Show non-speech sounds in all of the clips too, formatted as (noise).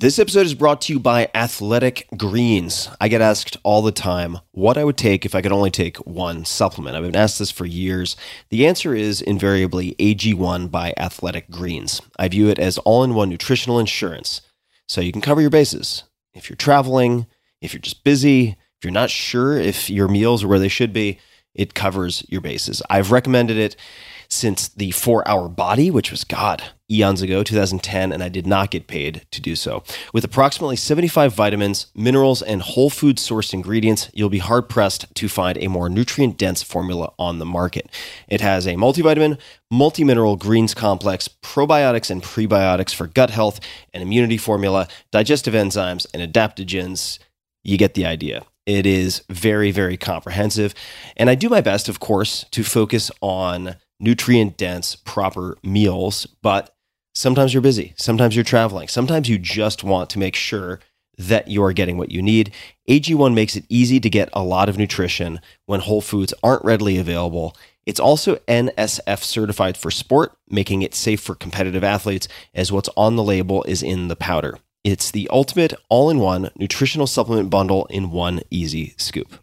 This episode is brought to you by Athletic Greens. I get asked all the time what I would take if I could only take one supplement. I've been asked this for years. The answer is invariably AG1 by Athletic Greens. I view it as all in one nutritional insurance. So you can cover your bases. If you're traveling, if you're just busy, if you're not sure if your meals are where they should be, it covers your bases. I've recommended it since the four hour body, which was God, eons ago, 2010, and I did not get paid to do so. With approximately 75 vitamins, minerals, and whole food sourced ingredients, you'll be hard pressed to find a more nutrient dense formula on the market. It has a multivitamin, multi mineral greens complex, probiotics and prebiotics for gut health, an immunity formula, digestive enzymes, and adaptogens. You get the idea. It is very, very comprehensive. And I do my best, of course, to focus on nutrient dense, proper meals, but sometimes you're busy, sometimes you're traveling, sometimes you just want to make sure that you're getting what you need. AG1 makes it easy to get a lot of nutrition when whole foods aren't readily available. It's also NSF certified for sport, making it safe for competitive athletes, as what's on the label is in the powder. It's the ultimate all in one nutritional supplement bundle in one easy scoop.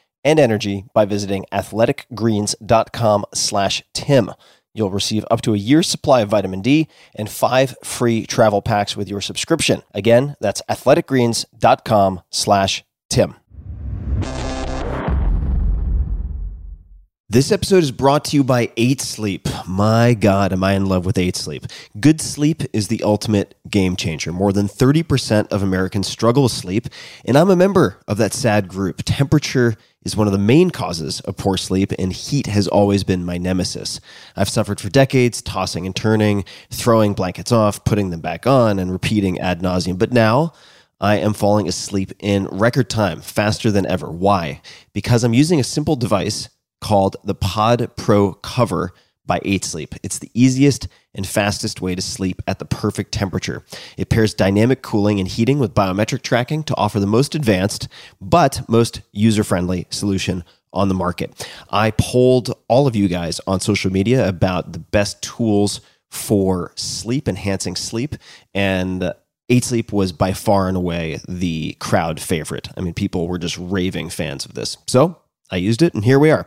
and energy by visiting athleticgreens.com slash tim. You'll receive up to a year's supply of vitamin D and five free travel packs with your subscription. Again, that's athleticgreens.com slash This episode is brought to you by 8 Sleep. My God, am I in love with 8 Sleep. Good sleep is the ultimate game changer. More than 30% of Americans struggle with sleep, and I'm a member of that sad group. Temperature is one of the main causes of poor sleep, and heat has always been my nemesis. I've suffered for decades, tossing and turning, throwing blankets off, putting them back on, and repeating ad nauseum. But now, I am falling asleep in record time, faster than ever. Why? Because I'm using a simple device called the Pod Pro Cover by 8 Sleep. It's the easiest and fastest way to sleep at the perfect temperature. It pairs dynamic cooling and heating with biometric tracking to offer the most advanced but most user friendly solution on the market. I polled all of you guys on social media about the best tools for sleep, enhancing sleep, and 8 Sleep was by far and away the crowd favorite. I mean, people were just raving fans of this. So I used it, and here we are.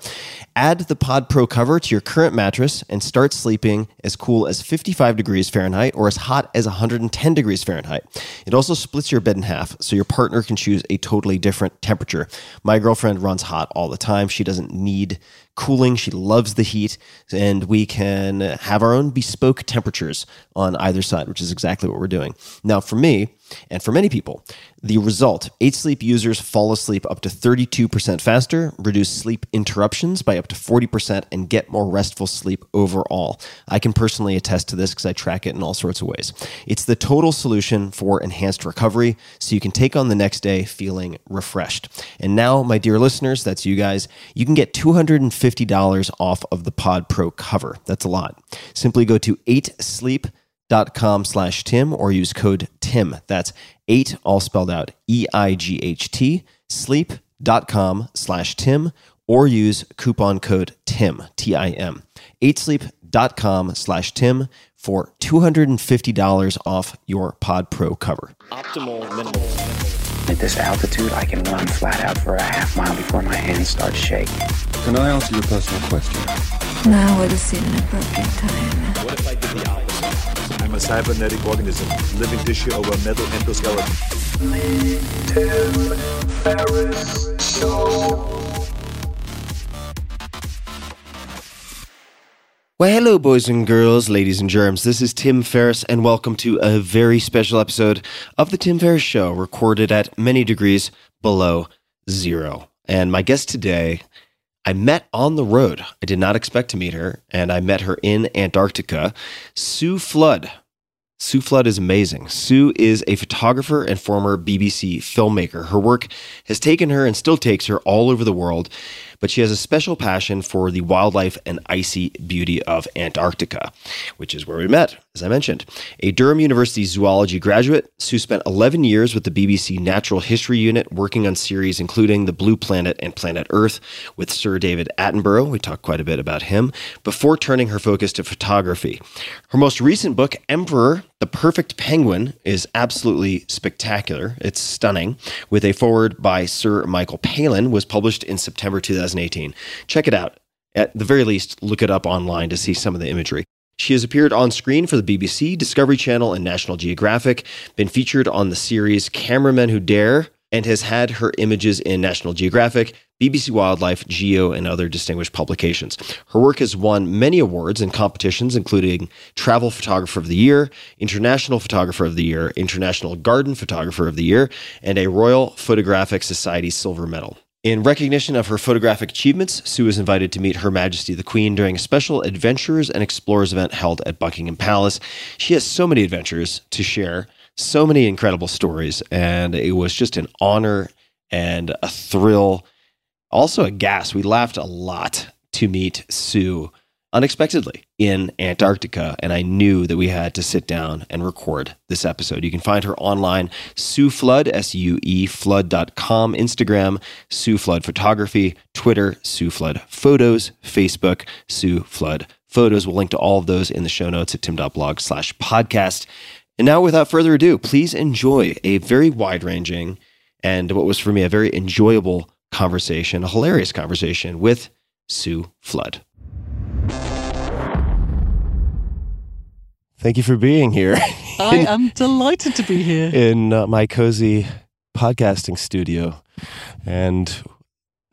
Add the Pod Pro cover to your current mattress and start sleeping as cool as 55 degrees Fahrenheit or as hot as 110 degrees Fahrenheit. It also splits your bed in half, so your partner can choose a totally different temperature. My girlfriend runs hot all the time. She doesn't need cooling. She loves the heat, and we can have our own bespoke temperatures on either side, which is exactly what we're doing. Now, for me, and for many people, the result 8 Sleep users fall asleep up to 32% faster, reduce sleep interruptions by up to 40%, and get more restful sleep overall. I can personally attest to this because I track it in all sorts of ways. It's the total solution for enhanced recovery so you can take on the next day feeling refreshed. And now, my dear listeners, that's you guys, you can get $250 off of the Pod Pro cover. That's a lot. Simply go to 8sleep.com dot com slash tim or use code tim that's eight all spelled out e-i-g-h-t sleep.com slash tim or use coupon code tim t-i-m 8sleep.com slash tim for $250 off your pod pro cover optimal minimal at this altitude i can run flat out for a half mile before my hands start shaking. Can i answer your personal question? Now would seem an appropriate time. What if i did the opposite? I'm a cybernetic organism, living tissue over metal endoskeleton. Well, hello, boys and girls, ladies and germs. This is Tim Ferriss, and welcome to a very special episode of The Tim Ferriss Show, recorded at many degrees below zero. And my guest today, I met on the road. I did not expect to meet her, and I met her in Antarctica. Sue Flood. Sue Flood is amazing. Sue is a photographer and former BBC filmmaker. Her work has taken her and still takes her all over the world, but she has a special passion for the wildlife and icy beauty of Antarctica, which is where we met, as I mentioned. A Durham University zoology graduate, Sue spent 11 years with the BBC Natural History Unit working on series including The Blue Planet and Planet Earth with Sir David Attenborough. We talked quite a bit about him before turning her focus to photography. Her most recent book, Emperor the Perfect Penguin is absolutely spectacular. It's stunning. With a foreword by Sir Michael Palin, was published in September 2018. Check it out. At the very least, look it up online to see some of the imagery. She has appeared on screen for the BBC, Discovery Channel, and National Geographic, been featured on the series Cameramen Who Dare, and has had her images in National Geographic, BBC Wildlife, Geo, and other distinguished publications. Her work has won many awards and competitions, including Travel Photographer of the Year, International Photographer of the Year, International Garden Photographer of the Year, and a Royal Photographic Society Silver Medal. In recognition of her photographic achievements, Sue was invited to meet Her Majesty the Queen during a special Adventurers and Explorers event held at Buckingham Palace. She has so many adventures to share, so many incredible stories, and it was just an honor and a thrill, also a gas. We laughed a lot to meet Sue unexpectedly in Antarctica, and I knew that we had to sit down and record this episode. You can find her online, Sue Flood, S U E Flood.com, Instagram, Sue Flood Photography, Twitter, Sue Flood Photos, Facebook, Sue Flood Photos. We'll link to all of those in the show notes at tim.blog slash podcast. And now, without further ado, please enjoy a very wide ranging and what was for me a very enjoyable conversation, a hilarious conversation with Sue Flood. Thank you for being here I (laughs) am delighted to be here. in uh, my cozy podcasting studio. And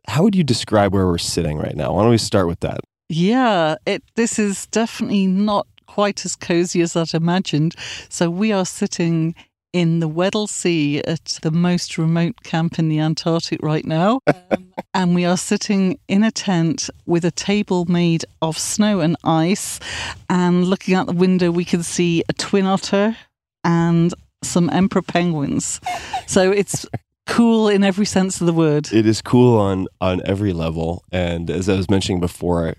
how would you describe where we're sitting right now? Why don't we start with that? Yeah, it. This is definitely not quite as cozy as I'd imagined. So we are sitting in the Weddell Sea at the most remote camp in the Antarctic right now. (laughs) Um, and we are sitting in a tent with a table made of snow and ice. And looking out the window, we can see a twin otter and some emperor penguins. So it's cool in every sense of the word. It is cool on on every level. And as I was mentioning before,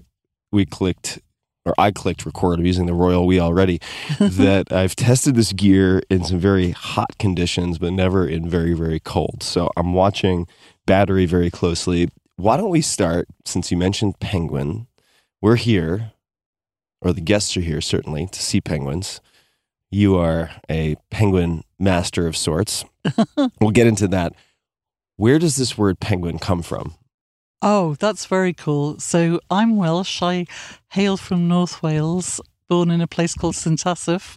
we clicked or I clicked record. I'm using the Royal We already. (laughs) that I've tested this gear in some very hot conditions, but never in very very cold. So I'm watching battery very closely. Why don't we start since you mentioned penguin? We're here, or the guests are here certainly to see penguins. You are a penguin master of sorts. (laughs) we'll get into that. Where does this word penguin come from? Oh, that's very cool. So I'm Welsh. I hail from North Wales, born in a place called St Asaph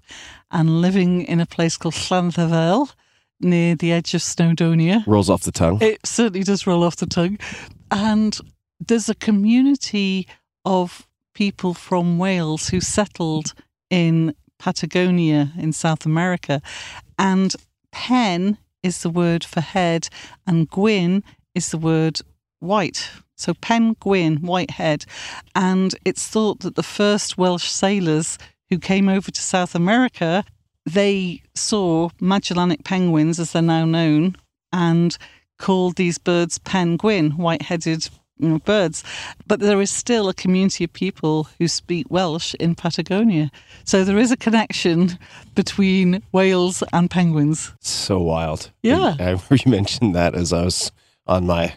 and living in a place called Llandderfel near the edge of Snowdonia. Rolls off the tongue. It certainly does roll off the tongue. And there's a community of people from Wales who settled in Patagonia in South America. And pen is the word for head, and gwyn is the word white. So penguin, white head. And it's thought that the first Welsh sailors who came over to South America, they saw Magellanic penguins, as they're now known, and called these birds penguin, white headed you know, birds. But there is still a community of people who speak Welsh in Patagonia. So there is a connection between Wales and penguins. so wild. Yeah. I (laughs) remember you mentioned that as I was on my,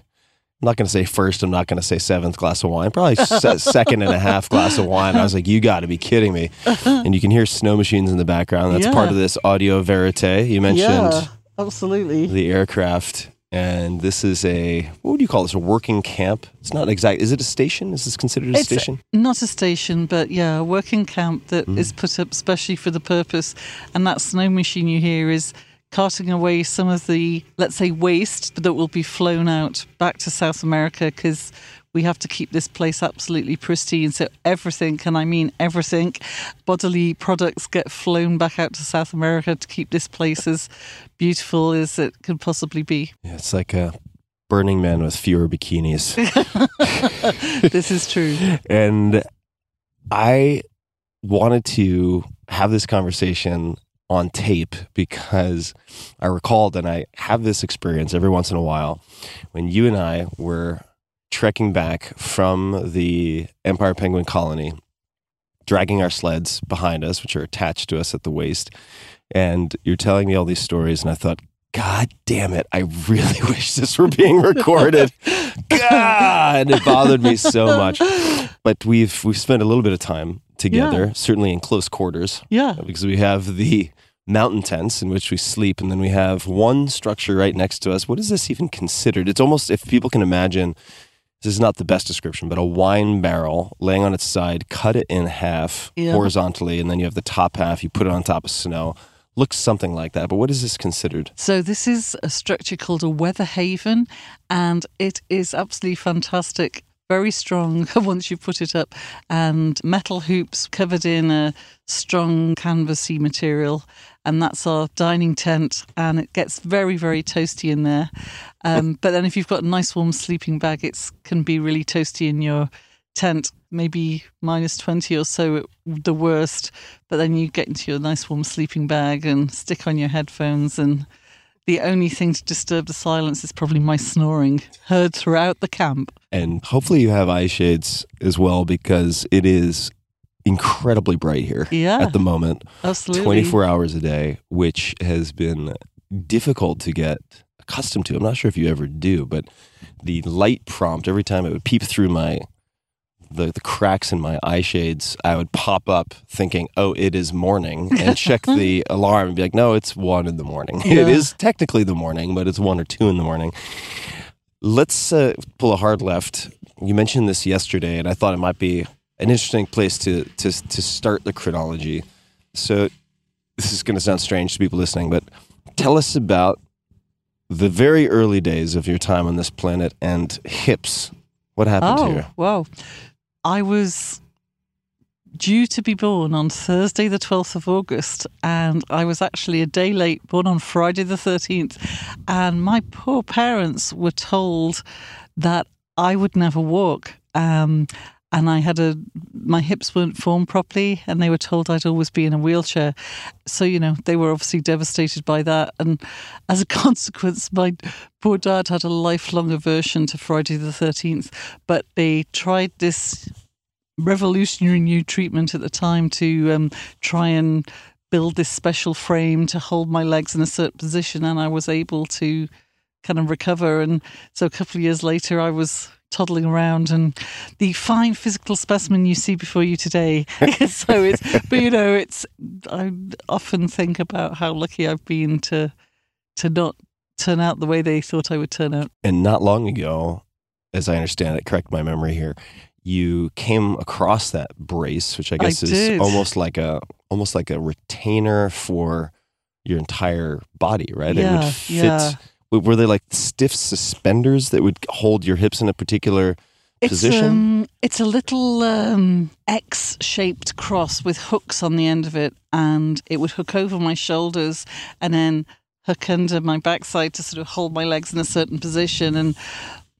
I'm not going to say first, I'm not going to say seventh glass of wine, probably se- second and a half glass of wine. I was like, you got to be kidding me. (laughs) And you can hear snow machines in the background. That's Yeah. part of this audio verite. You mentioned yeah, absolutely. the aircraft. And this is a, what would you call this? A working camp? It's not exact. Is it a station? Is this considered a It's station? not a station, but yeah, a working camp that mm. is put up specially for the purpose. And that snow machine you hear is carting away some of the, let's say, waste that will be flown out back to South America because we have to keep this place absolutely pristine. So everything, and I mean everything, bodily products get flown back out to South America to keep this place as beautiful as it could possibly be. Yeah, it's like a Burning Man with fewer bikinis. (laughs) (laughs) this is true. and I wanted to have this conversation on tape because I recalled, and I have this experience every once in a while, when you and I were trekking back from the Emperor Penguin Colony, dragging our sleds behind us, which are attached to us at the waist. And you're telling me all these stories, and I thought, God damn it, I really (laughs) wish this were being recorded. (laughs) God, it bothered me so much. (laughs) But we've we've spent a little bit of time together, Yeah. certainly in close quarters, Yeah. because we have the mountain tents in which we sleep, and then we have one structure right next to us. What is this even considered? It's almost if people can imagine. This is not the best description, but a wine barrel laying on its side, cut it in half Yeah. horizontally, and then you have the top half. You put it on top of snow. Looks something like that. But what is this considered? So this is a structure called a weather haven, and it is absolutely fantastic. Very strong (laughs) once you put it up, and metal hoops covered in a strong canvasy material, and that's our dining tent. And it gets very, very toasty in there. Um, (laughs) but then if you've got a nice warm sleeping bag, it can be really toasty in your tent. Maybe minus twenty or so at the worst. But then you get into your nice warm sleeping bag and stick on your headphones and the only thing to disturb the silence is probably my snoring, heard throughout the camp. And hopefully you have eye shades as well because it is incredibly bright here Yeah, at the moment, absolutely. 24 hours a day, which has been difficult to get accustomed to. I'm not sure if you ever do, but the light prompt every time it would peep through my the, the cracks in my eye shades, I would pop up thinking, "Oh, it is morning," and check the (laughs) alarm and be like, "No, it's one in the morning. (laughs) Yeah. It is technically the morning, but it's one or two in the morning." Let's uh, pull a hard left. You mentioned this yesterday, and I thought it might be an interesting place to to to start the chronology. So, this is going to sound strange to people listening, but tell us about the very early days of your time on this planet and hips. What happened oh, to you? wow. I was due to be born on Thursday, the 12th of August, and I was actually a day late, born on Friday, the 13th. And my poor parents were told that I would never walk. Um, and I had a, my hips weren't formed properly, and they were told I'd always be in a wheelchair. So, you know, they were obviously devastated by that. And as a (laughs) consequence, my poor dad had a lifelong aversion to Friday the 13th. But they tried this revolutionary new treatment at the time to um, try and build this special frame to hold my legs in a certain position. And I was able to kind of recover. And so a couple of years later, I was toddling around and the fine physical specimen you see before you today. (laughs) so it's, but you know, it's, I often think about how lucky I've been to, to not turn out the way they thought I would turn out. And not long ago, as I understand it, correct my memory here, you came across that brace, which I I guess is did. almost like a almost like a retainer for your entire body, right? it Yeah, would fit. yeah. Were they like stiff suspenders that would hold your hips in a particular It's, position? Um, it's a little um, X-shaped cross with hooks on the end of it, and it would hook over my shoulders and then hook under my backside to sort of hold my legs in a certain position. And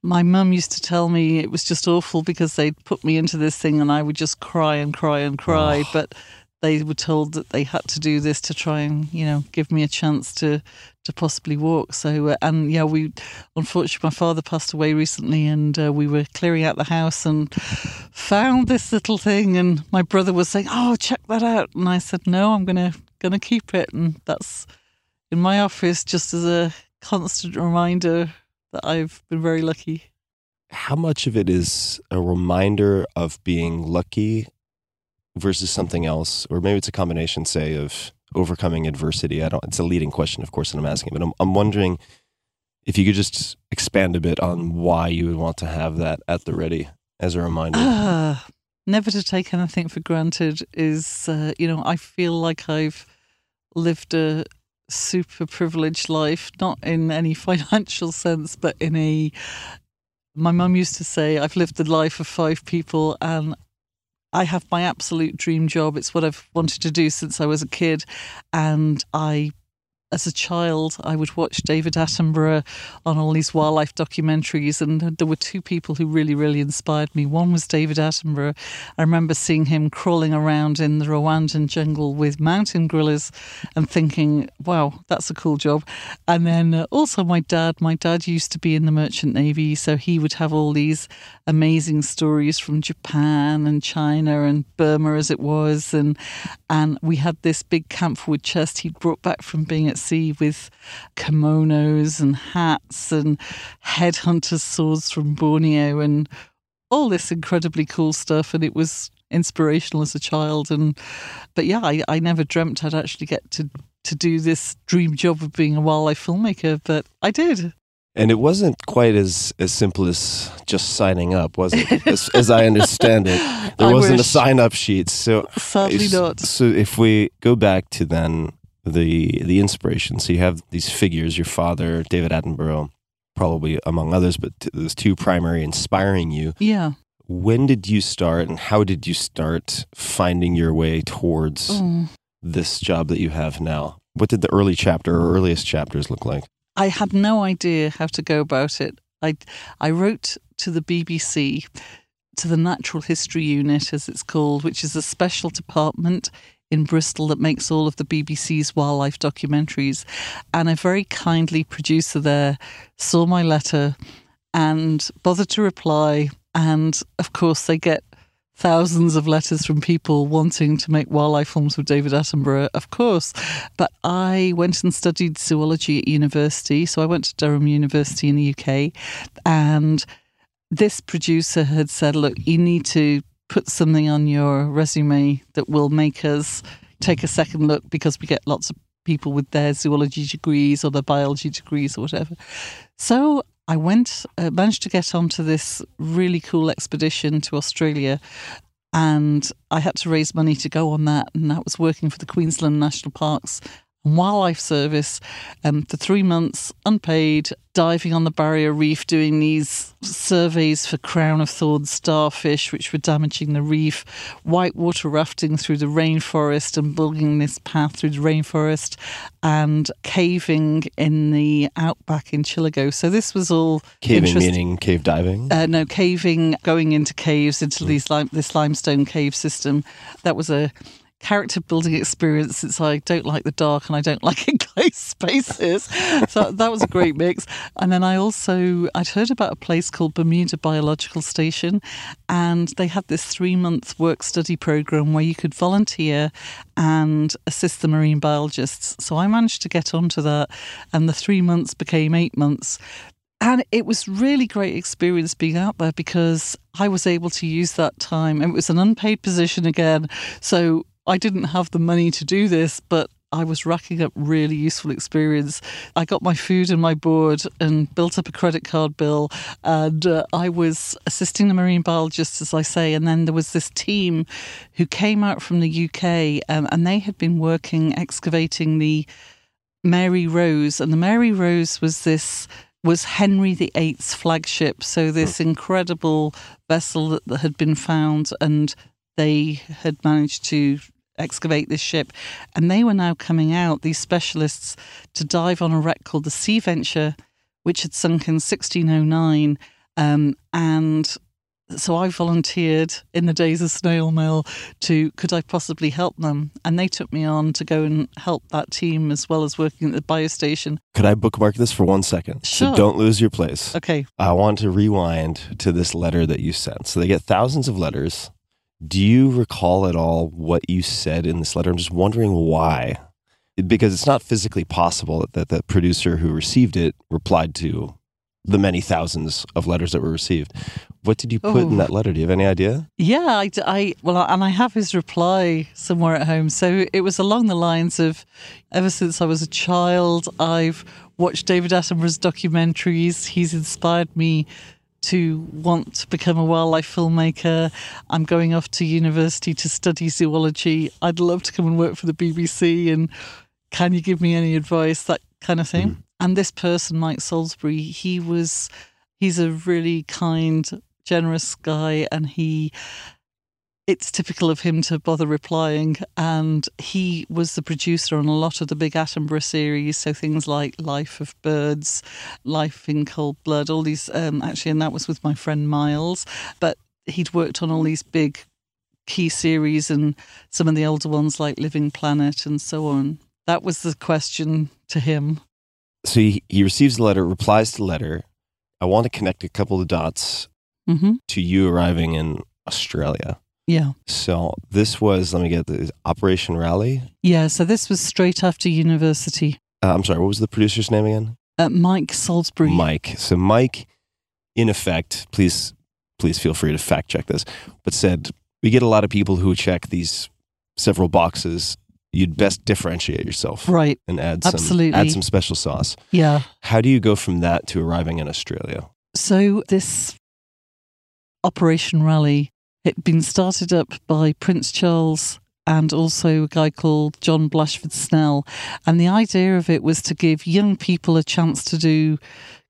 my mum used to tell me it was just awful because they'd put me into this thing and I would just cry and cry and cry, but. They were told that they had to do this to try and, you know, give me a chance to to possibly walk. So, uh, and yeah, we unfortunately, my father passed away recently, and uh, we were clearing out the house and found this little thing. And my brother was saying, "Oh, check that out," and I said, "No, I'm gonna gonna keep it." And that's in my office, just as a constant reminder that I've been very lucky. How much of it is a reminder of being lucky versus something else, or maybe it's a combination, say, of overcoming adversity? I don't. It's a leading question, of course, that I'm asking, but I'm, I'm wondering if you could just expand a bit on why you would want to have that at the ready as a reminder. Ah, never to take anything for granted is, uh, you know, I feel like I've lived a super privileged life, not in any (laughs) financial sense, but in a. My mum used to say, I've lived the life of five people and I have my absolute dream job. It's what I've wanted to do since I was a kid. And I as a child, I would watch David Attenborough on all these wildlife documentaries, and there were two people who really, really inspired me. One was David Attenborough. I remember seeing him crawling around in the Rwandan jungle with mountain gorillas and thinking, wow, that's a cool job. And then uh, also my dad. My dad used to be in the Merchant Navy, so he would have all these amazing stories from Japan and China and Burma as it was, and and we had this big camphor chest he'd brought back from being at sea with kimonos and hats and headhunters' swords from Borneo and all this incredibly cool stuff. And it was inspirational as a child. And but yeah, I, I never dreamt I'd actually get to to do this dream job of being a wildlife filmmaker, but I did. And it wasn't quite as, as simple as just signing up, was it? as, as I understand it, (laughs) there I wasn't a sign up sheet. So Sadly not. So if we go back to then the the inspiration, so you have these figures, your father, David Attenborough, probably among others, but t- those two primary inspiring you. Yeah. When did you start, and how did you start finding your way towards Oh. this job that you have now? What did the early chapter or earliest chapters look like? I had no idea how to go about it. I I wrote to the BBC, to the Natural History Unit, as it's called, which is a special department in Bristol that makes all of the BBC's wildlife documentaries. And a very kindly producer there saw my letter and bothered to reply. And of course, they get thousands of letters from people wanting to make wildlife films with David Attenborough, of course. But I went and studied zoology at university. So I went to Durham University in the UK. And this producer had said, look, you need to put something on your resume that will make us take a second look because we get lots of people with their zoology degrees or their biology degrees or whatever. So I went, uh, managed to get onto this really cool expedition to Australia. And I had to raise money to go on that. And that was working for the Queensland National Parks Wildlife Service um, for three months, unpaid, diving on the barrier reef, doing these surveys for crown of thorns starfish, which were damaging the reef, whitewater rafting through the rainforest and building this path through the rainforest, and caving in the outback in Chillagoe. So this was all Caving meaning cave diving. Uh, no, caving, going into caves, into these lime, this limestone cave system. That was a character building experience since I don't like the dark and I don't (laughs) like enclosed spaces. So that was a great mix. And then I also, I'd heard about a place called Bermuda Biological Station and they had this three month work study program where you could volunteer and assist the marine biologists. So I managed to get onto that and the three months became eight months. And it was really great experience being out there because I was able to use that time. And it was an unpaid position again. So I didn't have the money to do this, but I was racking up really useful experience. I got my food and my board and built up a credit card bill. And uh, I was assisting the marine biologists, as I say. And then there was this team who came out from the UK um, and they had been working excavating the Mary Rose. And the Mary Rose was this was Henry VIII's flagship. So this incredible vessel that had been found, and they had managed to excavate this ship, and they were now coming out. These specialists to dive on a wreck called the Sea Venture, which had sunk in 1609, um, and so I volunteered in the days of snail mail to could I possibly help them, and they took me on to go and help that team as well as working at the biostation. Could I bookmark this for one second? Sure. So don't lose your place. Okay, I want to rewind to this letter that you sent. So they get thousands of letters. Do you recall at all what you said in this letter? I'm just wondering why. Because it's not physically possible that the producer who received it replied to the many thousands of letters that were received. What did you put Oh. in that letter? Do you have any idea? Yeah, I well, and I have his reply somewhere at home. So it was along the lines of, ever since I was a child, I've watched David Attenborough's documentaries. He's inspired me to want to become a wildlife filmmaker. I'm going off to university to study zoology. I'd love to come and work for the BBC. And can you give me any advice? That kind of thing. Hmm. And this person, Mike Salisbury, he was, he's a really kind, generous guy, and he it's typical of him to bother replying. And he was the producer on a lot of the big Attenborough series. So things like Life of Birds, Life in Cold Blood, all these, um, actually, and that was with my friend Miles. But he'd worked on all these big key series and some of the older ones like Living Planet and so on. That was the question to him. So he, he receives the letter, replies to the letter. I want to connect a couple of dots hmm to you arriving in Australia. Yeah. So this was, let me get this, Operation Raleigh. Yeah. So this was straight after university. Uh, I'm sorry, what was the producer's name again? Uh, Mike Salisbury. Mike. So Mike, in effect, please please feel free to fact check this, but said we get a lot of people who check these several boxes. You'd best differentiate yourself Right. and add some Absolutely. add some special sauce. Yeah. How do you go from that to arriving in Australia? So this Operation Raleigh had been started up by Prince Charles and also a guy called John Blashford Snell. And the idea of it was to give young people a chance to do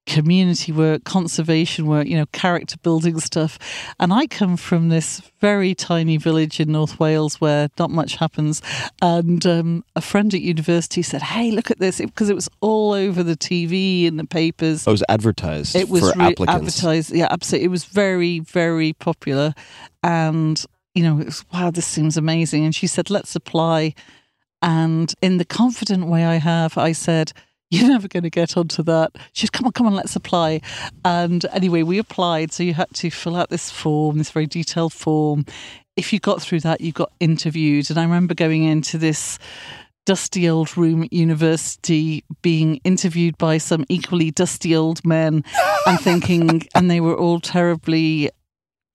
community work, conservation work, you know, character building stuff. And I come from this very tiny village in North Wales where not much happens. And um, a friend at university said, Hey, look at this, because it, was all over the TV and the papers Oh, it was advertised it was for re- advertised. Yeah, absolutely. It was very, very popular, and you know, it was wow. This seems amazing. And she said, "Let's apply." And in the confident way I have, I said. You're never going to get onto that. She said, come on, come on, let's apply. And anyway, we applied. So you had to fill out this form, this very detailed form. If you got through that, you got interviewed. And I remember going into this dusty old room at university being interviewed by some equally dusty old men and thinking and they were all terribly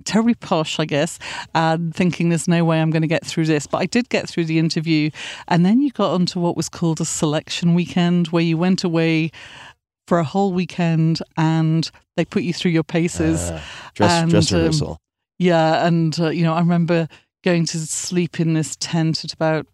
terribly posh i guess and thinking there's no way i'm going to get through this but i did get through the interview and then you got onto what was called a selection weekend where you went away for a whole weekend and they put you through your paces Ah, dress, dress And, um, rehearsal. yeah, and uh, you know, I remember going to sleep in this tent at about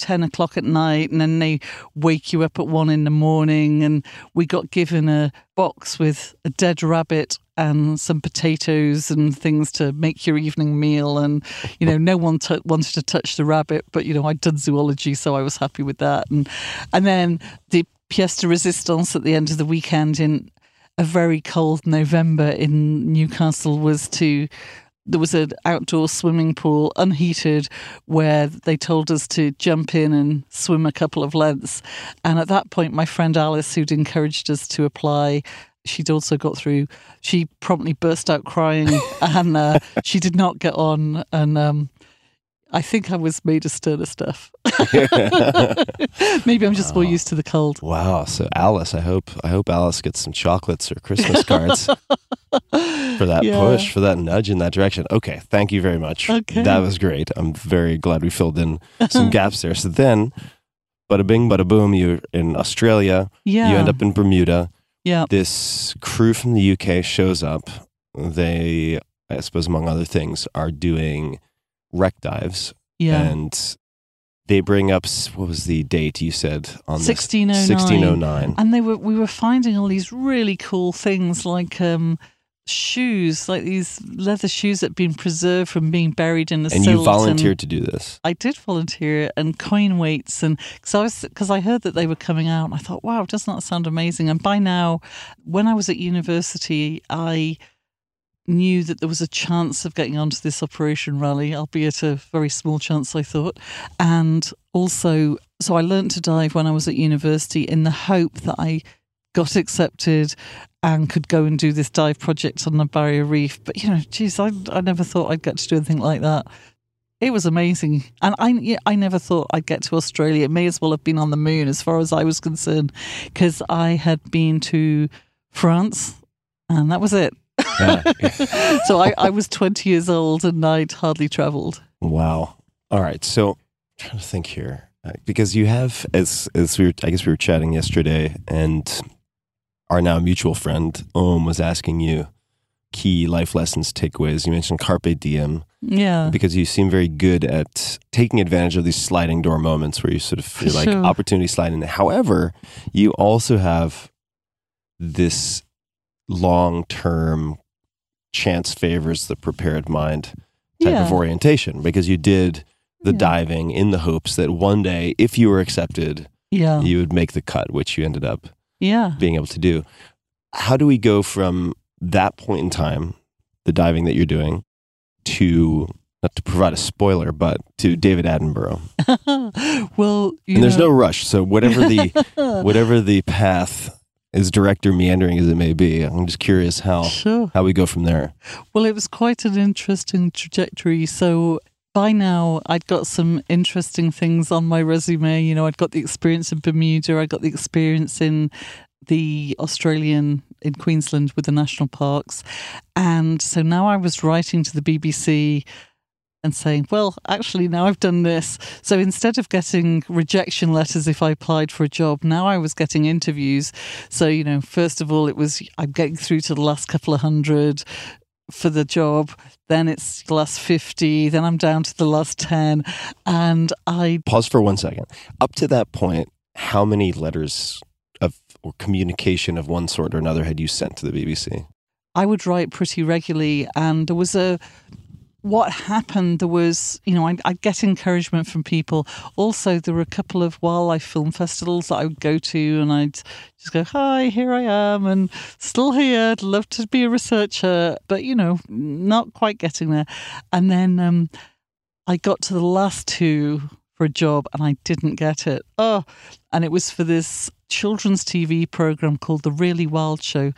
ten o'clock at night, and then they wake you up at one in the morning. And we got given a box with a dead rabbit and some potatoes and things to make your evening meal. And you know, no one t- wanted to touch the rabbit, but you know, I'd done zoology, so I was happy with that. And and then the pièce de résistance at the end of the weekend in a very cold November in Newcastle was to there was an outdoor swimming pool, unheated, where they told us to jump in and swim a couple of lengths. And at that point, my friend Alice, who'd encouraged us to apply, she'd also got through. She promptly burst out crying, (laughs) and uh, she did not get on. And um, I think I was made of sterner stuff. (laughs) Maybe I'm just more used to the cold. Wow. So Alice, I hope I hope Alice gets some chocolates or Christmas cards (laughs) for that Yeah. push, for that nudge in that direction. Okay, thank you very much. Okay. That was great. I'm very glad we filled in some gaps there. So then, bada bing, bada boom, you're in Australia. Yeah. You end up in Bermuda. Yeah. This crew from the UK shows up. They, I suppose, among other things, are doing wreck dives. Yeah. And they bring up, what was the date you said on this? 1609. 1609. and they were we were finding all these really cool things like um shoes like these leather shoes that had been preserved from being buried in the And you volunteered to do this. I did volunteer and coin weights and because I was because I heard that they were coming out and I thought wow doesn't that sound amazing and by now when I was at university I knew that there was a chance of getting onto this operation Raleigh albeit a very small chance I thought and also so I learned to dive when I was at university in the hope that I got accepted and could go and do this dive project on the barrier reef but you know geez I, I never thought I'd get to do anything like that it was amazing, and I I never thought I'd get to Australia. It may as well have been on the moon, as far as I was concerned, because I had been to France, and that was it. (laughs) so I, I was twenty years old, and I'd hardly travelled. Wow. All right. So I'm trying to think here. Uh, Because you have, as as we were, I guess we were chatting yesterday, and our now mutual friend Om was asking you key life lessons, takeaways. You mentioned carpe diem Yeah, because you seem very good at taking advantage of these sliding door moments where you sort of feel like Sure. opportunity sliding. However, you also have this long term chance favors the prepared mind type Yeah. of orientation because you did the Yeah. diving in the hopes that one day, if you were accepted, Yeah. you would make the cut, which you ended up yeah. being able to do. How do we go from that point in time, the diving that you're doing, to not to provide a spoiler, but to David Attenborough? (laughs) well, you and there's know, no rush. So whatever the (laughs) whatever the path is direct or meandering as it may be, I'm just curious how Sure. how we go from there. Well, it was quite an interesting trajectory. So by now, I'd got some interesting things on my resume. You know, I'd got the experience in Bermuda, I got the experience in the Australian in Queensland with the national parks. And so now I was writing to the BBC and saying, well, actually, now I've done this. So instead of getting rejection letters if I applied for a job, now I was getting interviews. So, you know, first of all, it was I'm getting through to the last couple of hundred for the job. Then it's the last 50. Then I'm down to the last 10. And I, Pause for one second. Up to that point, how many letters of or communication of one sort or another had you sent to the BBC? I would write pretty regularly. And there was a, what happened, there was, you know, I'd, I'd get encouragement from people. Also, there were a couple of wildlife film festivals that I would go to and I'd just go, hi, here I am, and still here. I'd love to be a researcher, but, you know, not quite getting there. And then um, I got to the last two for a job and I didn't get it. Oh, and it was for this children's TV program called The Really Wild Show.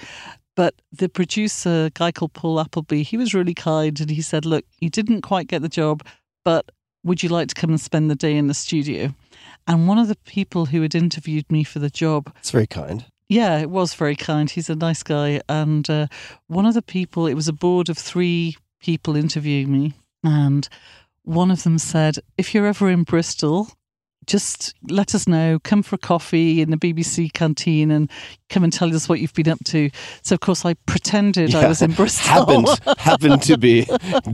But the producer, a guy called Paul Appleby, he was really kind and he said, Look, you didn't quite get the job, but would you like to come and spend the day in the studio? And one of the people who had interviewed me for the job It's very kind. yeah, it was very kind. He's a nice guy. And uh, one of the people, it was a board of three people interviewing me. And one of them said, if you're ever in Bristol, just let us know. Come for a coffee in the BBC canteen and come and tell us what you've been up to. So, of course, I pretended I was in Bristol. Happened (laughs) happened to be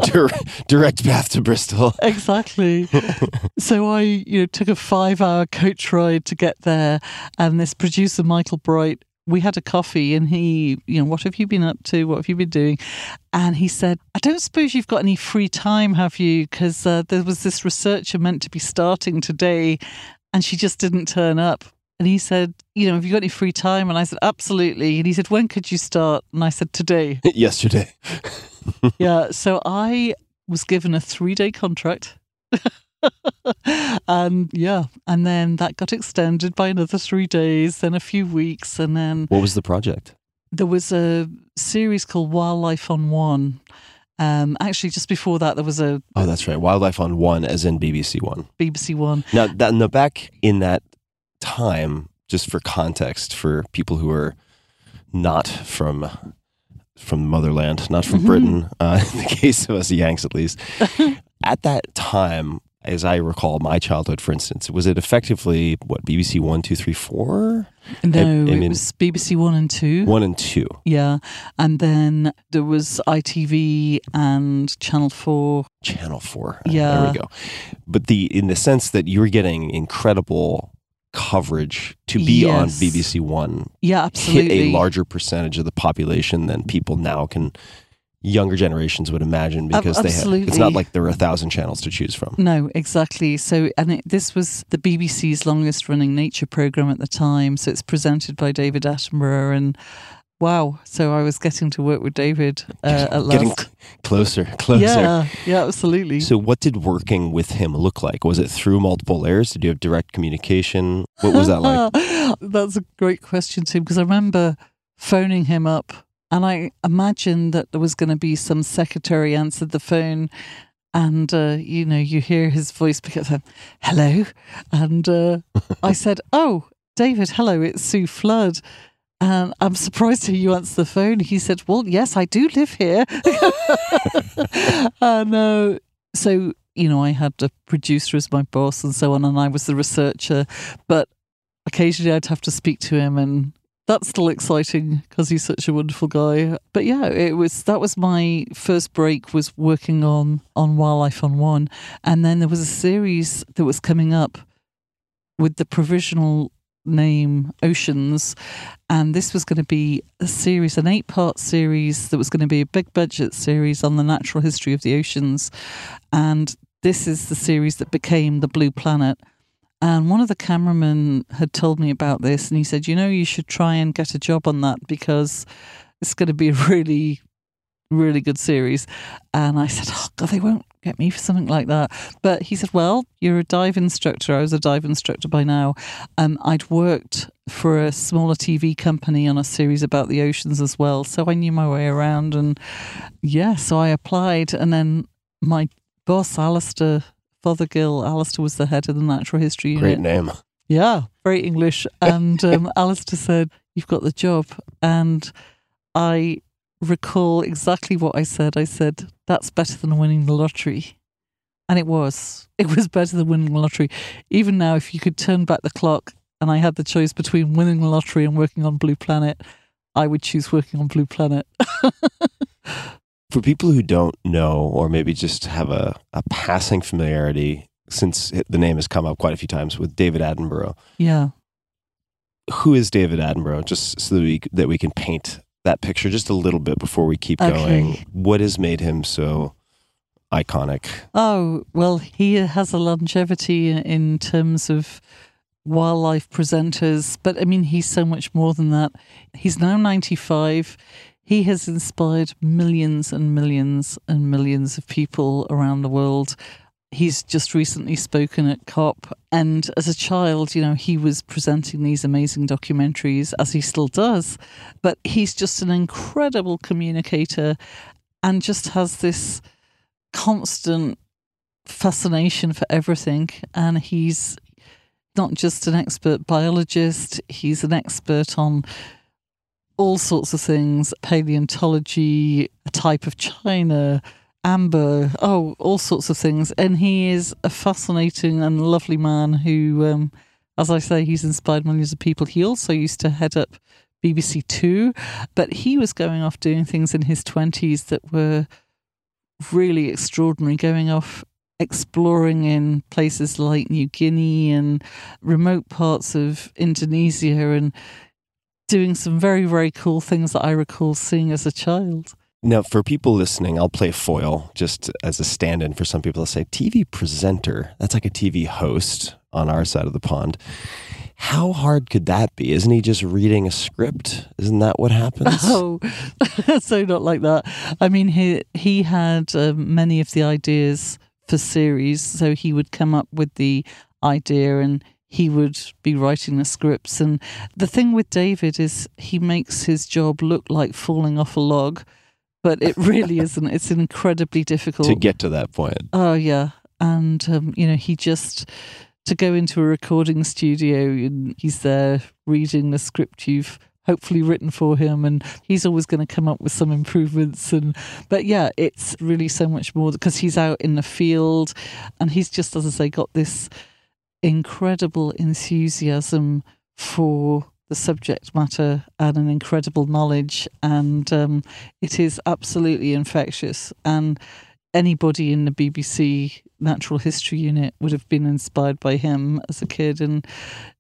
dir- direct path to Bristol. exactly. (laughs) so I, you know, took a five-hour coach ride to get there, and this producer Michael Bright. We had a coffee, and he, you know, what have you been up to? What have you been doing? And he said, "I don't suppose you've got any free time, have you? Because uh, there was this researcher meant to be starting today, and she just didn't turn up." And he said, "You know, have you got any free time?" And I said, "Absolutely." And he said, "When could you start?" And I said, "Today." (laughs) Yesterday. (laughs) yeah. So I was given a three day contract. (laughs) (laughs) and yeah, and then that got extended by another three days, then a few weeks, and then What was the project? there was a series called Wildlife on One. Um, actually, just before that, there was a Oh, that's right. Wildlife on One, as in BBC One. BBC One. Now, that, now back in that time, just for context, for people who are not from from the motherland, not from Mhm. Britain, uh, (laughs) in the case of us Yanks at least, (laughs) at that time, as I recall, my childhood, for instance, was it effectively what BBC One, Two, Three, Four, No, I it mean- was BBC One and Two. One and Two? Yeah, and then there was ITV and Channel Four. Channel Four. Yeah. there we go. But the in the sense that you're getting incredible coverage to be on BBC One Yeah, absolutely. hit a larger percentage of the population than people now can younger generations would imagine because they have it's not like there are a thousand channels to choose from No, exactly. So, and it, this was the BBC's longest running nature program at the time. So it's presented by David Attenborough, and wow! So I was getting to work with David uh, at (laughs) getting last. cl- closer closer Yeah, yeah, absolutely. so what did working with him look like was it through multiple layers did you have direct communication what was that like (laughs) That's a great question, Tim, because I remember phoning him up and I imagined that there was going to be some secretary answered the phone and, uh, you know, you hear his voice because up, hello. And uh, I (laughs) said, oh, David, hello, it's Sue Flood. And I'm surprised you answer the phone. He said, well, yes, I do live here. (laughs) and uh, so, you know, I had a producer as my boss and so on, and I was the researcher. But occasionally I'd have to speak to him and that's still exciting because he's such a wonderful guy. But yeah, it was that was my first break was working on on Wildlife on One, and then there was a series that was coming up with the provisional name Oceans, and this was going to be a series, an eight part series that was going to be a big budget series on the natural history of the oceans. And this is the series that became The Blue Planet. And one of the cameramen had told me about this, and he said, You know, you should try and get a job on that because it's going to be (laughs) a really, really good series. And I said, Oh, God, they won't get me for something like that. But he said, Well, you're a dive instructor. I was a dive instructor by now. Um, I'd worked for a smaller TV company on a series about the oceans as well. So I knew my way around. And yeah, so I applied. And then my boss, Alistair Fothergill, Alastair was the head of the natural history unit. Great name. Yeah, very English. And um, (laughs) Alastair said, You've got the job. And I recall exactly what I said. I said, That's better than winning the lottery. And it was. It was better than winning the lottery. Even now, if you could turn back the clock and I had the choice between winning the lottery and working on Blue Planet, I would choose working on Blue Planet. (laughs) For people who don't know, or maybe just have a, a passing familiarity, since the name has come up quite a few times with David Attenborough, yeah. who is David Attenborough? Just so that we, that we can paint that picture just a little bit before we keep Okay. going. What has made him so iconic? Oh, well, he has a longevity in, in terms of wildlife presenters, but I mean, he's so much more than that. He's now 95. He has inspired millions and millions and millions of people around the world. He's just recently spoken at COP. And as a child, you know, he was presenting these amazing documentaries, as he still does. But he's just an incredible communicator and just has this constant fascination for everything. And he's not just an expert biologist, he's an expert on all sorts of things paleontology, a type of china, amber, oh, all sorts of things. And he is a fascinating and lovely man who, um, as I say, he's inspired millions of people. He also used to head up BBC Two, but he was going off doing things in his 20s that were really extraordinary, going off exploring in places like New Guinea and remote parts of Indonesia and doing some very, very cool things that I recall seeing as a child. Now, for people listening, I'll play foil just as a stand in for some people. I'll say TV presenter. That's like a TV host on our side of the pond. How hard could that be? Isn't he just reading a script? Isn't that what happens? (laughs) Oh, (laughs) so not like that. I mean, he he had um, many of the ideas for series, so he would come up with the idea and he would be writing the scripts. And the thing with David is he makes his job look like falling off a log, but it really (laughs) isn't. It's incredibly difficult to get to that point. Oh yeah, and um, you know he just to go into a recording studio and he's there reading the script you've hopefully written for him and he's always going to come up with some improvements and but yeah it's really so much more because he's out in the field and he's just as i say got this incredible enthusiasm for the subject matter and an incredible knowledge and um, it is absolutely infectious and anybody in the bbc natural history unit would have been inspired by him as a kid and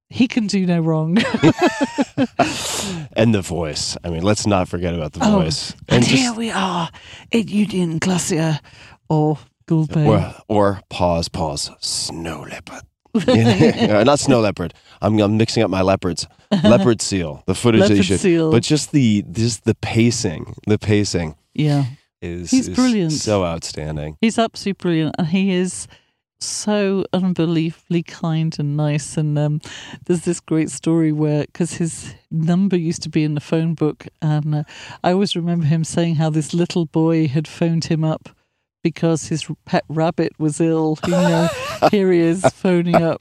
he can do no wrong (laughs) (laughs) and the voice. I mean, let's not forget about the Oh, voice. and, just- here we are in union glacier or Gould Bay. or, or pause, pause. Snow leopard. Yeah, (laughs) not snow leopard. I'm, I'm mixing up my leopards. (laughs) Leopard seal. The footage that you should. seal. But just the just the pacing. The pacing yeah is He's is brilliant. So outstanding. He's absolutely brilliant, and he is so unbelievably kind and nice. And um, there's this great story where, because his number used to be in the phone book, and uh, I always remember him saying how this little boy had phoned him up because his pet rabbit was ill. You know, (laughs) here he is phoning up.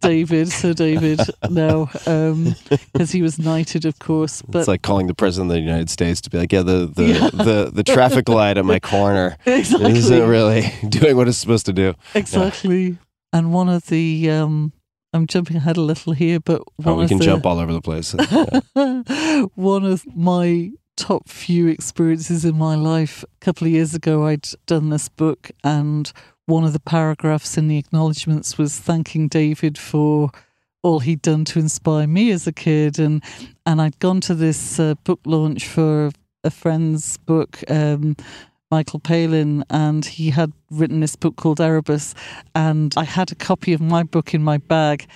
David, Sir David, now, because he was knighted, of course. But it's like calling the president of the United States to be like, yeah, the the Yeah. the, the traffic light at my corner (laughs) exactly, isn't really doing what it's supposed to do. Exactly. And one of the um I'm jumping ahead a little here, but one Oh, we of can the, jump all over the place. (laughs) Yeah. one of my top few experiences in my life. A couple of years ago I'd done this book and one of the paragraphs in the acknowledgements was thanking David for all he'd done to inspire me as a kid, and and I'd gone to this uh, book launch for a friend's book. Um, Michael Palin, and he had written this book called Erebus, and I had a copy of my book in my bag,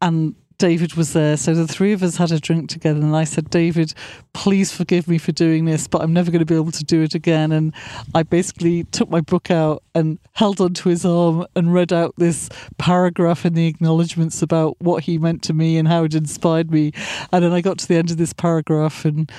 and David was there. So the three of us had a drink together, and I said, David, please forgive me for doing this, but I'm never going to be able to do it again. And I basically took my book out and held onto his arm and read out this paragraph in the acknowledgements about what he meant to me and how it inspired me. And then I got to the end of this paragraph and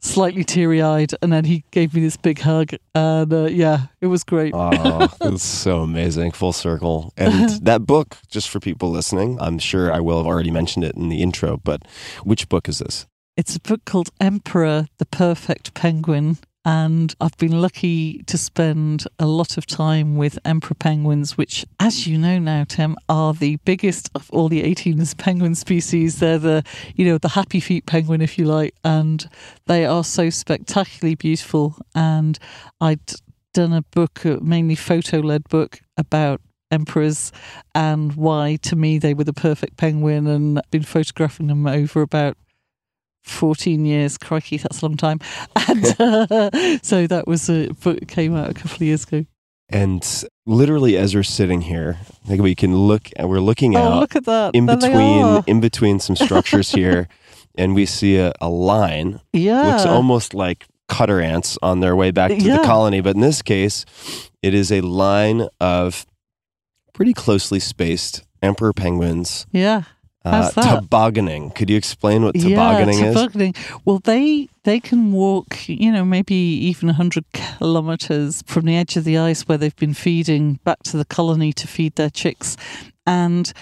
slightly teary eyed, and then he gave me this big hug, and uh, yeah, it was great. Oh, (laughs) it's so amazing. Full circle. And (laughs) that book, just for people listening, I'm sure I will have already mentioned it in the intro, but which book is this? It's a book called Emperor, the Perfect Penguin. And I've been lucky to spend a lot of time with emperor penguins, which, as you know now, Tim, are the biggest of all the 18 penguin species. They're the, you know, the happy feet penguin, if you like, and they are so spectacularly beautiful. And I'd done a book, a mainly photo led book about emperors and why to me they were the perfect penguin and been photographing them over about 14 years crikey that's a long time. (laughs) And uh, so that was a book that came out a couple of years ago. And literally, as we're sitting here, I think we can look, we're looking oh out look at that. in There between, in between some structures (laughs) here, and we see a, a line yeah. looks almost like cutter ants on their way back to Yeah. the colony. But in this case, it is a line of pretty closely spaced emperor penguins yeah uh, How's that? tobogganing. Could you explain what tobogganing yeah, is? tobogganing. Well, they they can walk, you know, maybe even hundred kilometers from the edge of the ice where they've been feeding back to the colony to feed their chicks, and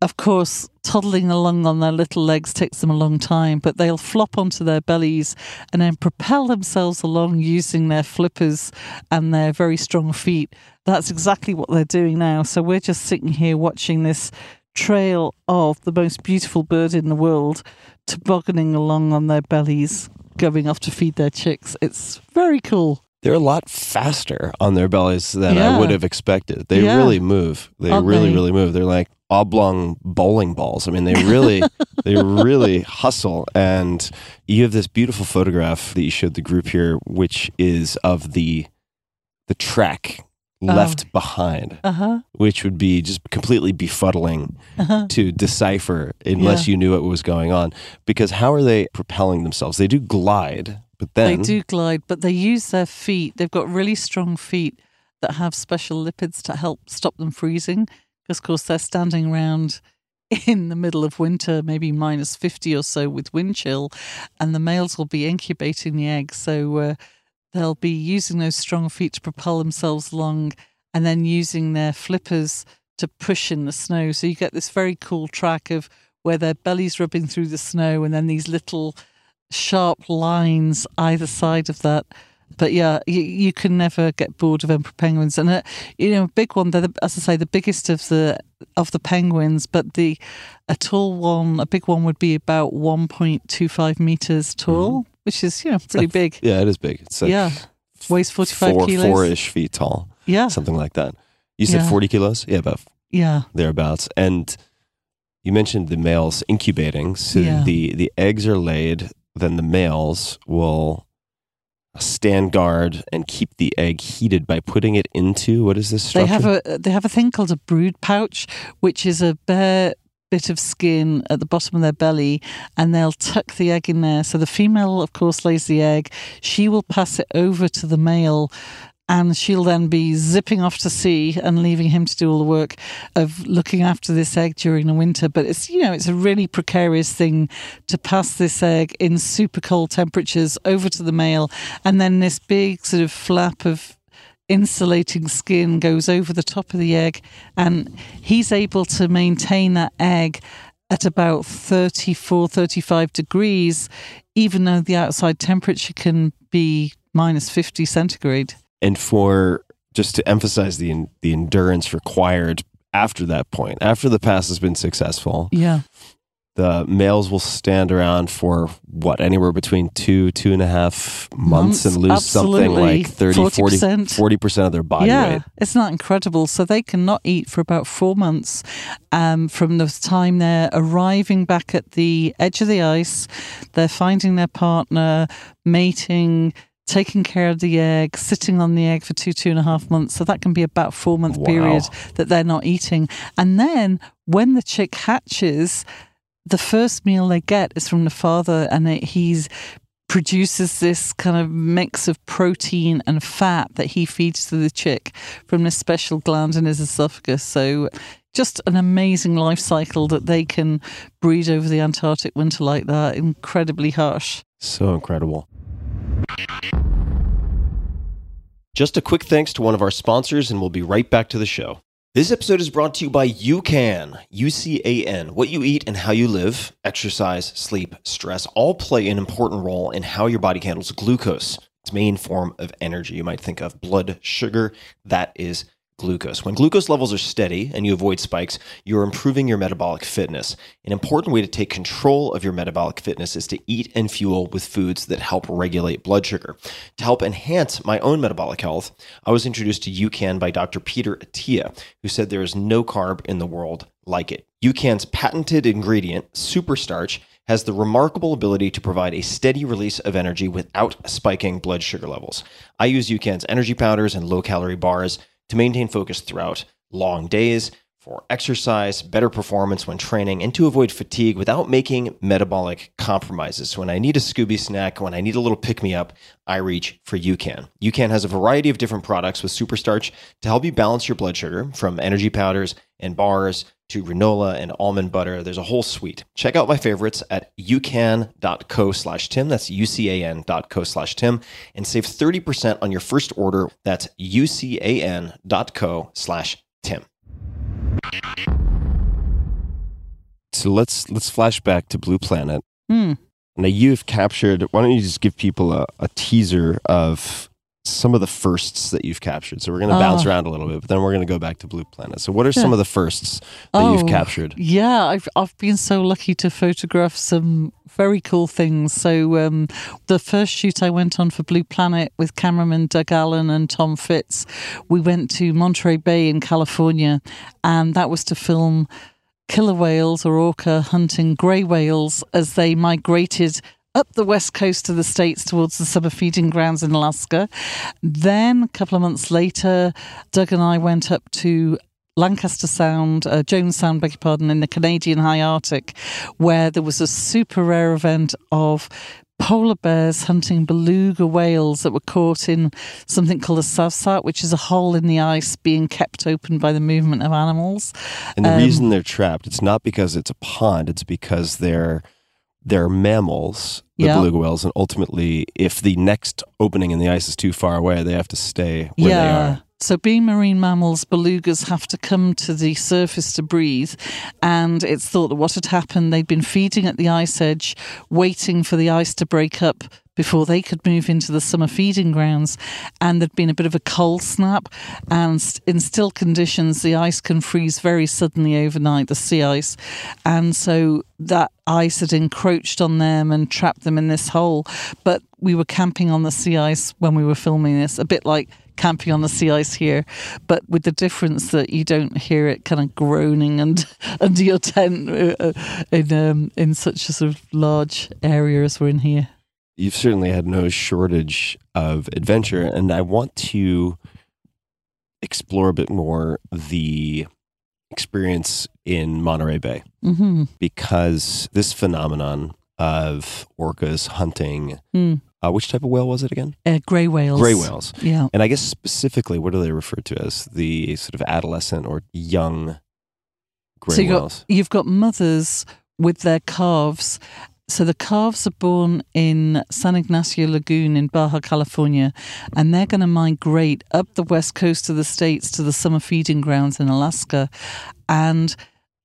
of course, toddling along on their little legs takes them a long time, but they'll flop onto their bellies and then propel themselves along using their flippers and their very strong feet. That's exactly what they're doing now. So we're just sitting here watching this trail of the most beautiful bird in the world tobogganing along on their bellies, going off to feed their chicks. It's very cool. They're a lot faster on their bellies than I would have expected. They Yeah. really move. They Aren't really, they? really move. They're like oblong bowling balls. I mean, they really, (laughs) they really hustle. And you have this beautiful photograph that you showed the group here, which is of the the track left behind, Uh huh. which would be just completely befuddling Uh-huh. to decipher unless you knew what was going on. Because how are they propelling themselves? They do glide, but then They do glide, but they use their feet. They've got really strong feet that have special lipids to help stop them freezing. Because, of course, they're standing around (laughs) in the middle of winter, maybe minus 50 or so with wind chill, and the males will be incubating the eggs. So uh, they'll be using those strong feet to propel themselves along and then using their flippers to push in the snow. So you get this very cool track of where their belly's rubbing through the snow and then these little sharp lines either side of that. But yeah, you, you can never get bored of emperor penguins, and uh, you know, a big one. They're the, as I say, the biggest of the of the penguins. But the a tall one, a big one, would be about one point two five meters tall, which is you know pretty big. yeah, it is big. It's like yeah, weighs forty five four, kilos. four-ish feet tall, yeah, something like that. You said Yeah. 40 kilos? Yeah, about yeah, thereabouts. And you mentioned the males incubating. So Yeah. the, the eggs are laid, then the males will stand guard and keep the egg heated by putting it into what is this They have a they have a thing called a brood pouch, which is a bare bit of skin at the bottom of their belly, and they'll tuck the egg in there. So the female, of course, lays the egg. She will pass it over to the male. And she'll then be zipping off to sea and leaving him to do all the work of looking after this egg during the winter. But it's, you know, it's a really precarious thing to pass this egg in super cold temperatures over to the male. And then this big sort of flap of insulating skin goes over the top of the egg and he's able to maintain that egg at about 34 35 degrees even though the outside temperature can be minus 50 centigrade. And for just to emphasize the the endurance required after that point, after the pass has been successful, yeah the males will stand around for what anywhere between two two and a half months, Months, and lose something like 30 40 40%. 40 percent of their body yeah, weight it's not incredible. So they cannot eat for about four months um, from the time they're arriving back at the edge of the ice. They're finding their partner, mating, taking care of the egg, sitting on the egg for two, two and a half months. So that can be about a four month Wow. period that they're not eating. And then when the chick hatches, the first meal they get is from the father, and it, he's produces this kind of mix of protein and fat that he feeds to the chick from this special gland in his esophagus. So, just an amazing life cycle that they can breed over the Antarctic winter like that. Incredibly harsh. so incredible just a quick thanks to one of our sponsors and we'll be right back to the show this episode is brought to you by UCAN, U-C-A-N. What you eat and how you live, exercise, sleep, stress, all play an important role in how your body handles glucose, its main form of energy. You might think of blood sugar. That is glucose. When glucose levels are steady and you avoid spikes, you're improving your metabolic fitness. An important way to take control of your metabolic fitness is to eat and fuel with foods that help regulate blood sugar. To help enhance my own metabolic health, I was introduced to UCAN by Dr. Peter Attia, who said there is no carb in the world like it. UCAN's patented ingredient, superstarch, has the remarkable ability to provide a steady release of energy without spiking blood sugar levels. I use UCAN's energy powders and low calorie bars to maintain focus throughout long days, for exercise, better performance when training, and to avoid fatigue without making metabolic compromises. When I need a Scooby snack, when I need a little pick me up, I reach for UCAN. UCAN has a variety of different products with superstarch to help you balance your blood sugar, from energy powders and bars to granola and almond butter. There's a whole suite. Check out my favorites at ucan.co slash Tim. That's ucan.co slash Tim and save 30% on your first order. That's ucan.co slash Tim. So let's let's flash back to Blue Planet. Hmm. Now you've captured. Why don't you just give people a, a teaser of some of the firsts that you've captured? So we're going to bounce Oh. around a little bit, but then we're going to go back to Blue Planet. So what are Yeah. some of the firsts that you've Oh, captured? Yeah, I've I've been so lucky to photograph some very cool things. So um, the first shoot I went on for Blue Planet with cameraman Doug Allan and Tom Fitz, we went to Monterey Bay in California, and that was to film killer whales or orca hunting grey whales as they migrated up the west coast of the states towards the summer feeding grounds in Alaska. Then a couple of months later, Doug and I went up to Lancaster Sound, uh, Jones Sound, beg your pardon, in the Canadian High Arctic, where there was a super rare event of polar bears hunting beluga whales that were caught in something called a savssat, which is a hole in the ice being kept open by the movement of animals. And the Um, reason they're trapped, it's not because it's a pond, it's because they're they're mammals, the Yeah. beluga whales, and ultimately if the next opening in the ice is too far away, they have to stay where they are. So, being marine mammals, belugas have to come to the surface to breathe. And it's thought that what had happened, they'd been feeding at the ice edge, waiting for the ice to break up before they could move into the summer feeding grounds. And there'd been a bit of a cold snap. And in still conditions, the ice can freeze very suddenly overnight, the sea ice. And so that ice had encroached on them and trapped them in this hole. But we were camping on the sea ice when we were filming this, a bit like camping on the sea ice here, but with the difference that you don't hear it kind of groaning and (laughs) under your tent uh, in um, in such a sort of large area as we're in here. You've certainly had no shortage of adventure, and I want to explore a bit more the experience in Monterey Bay hmm because this phenomenon of orcas hunting, Mm. Uh, which type of whale was it again? Uh, grey whales. Gray whales. Yeah. And I guess specifically, what do they refer to as the sort of adolescent or young gray so you whales? got, you've got mothers with their calves. So the calves are born in San Ignacio Lagoon in Baja California, and they're going to migrate up the west coast of the states to the summer feeding grounds in Alaska. And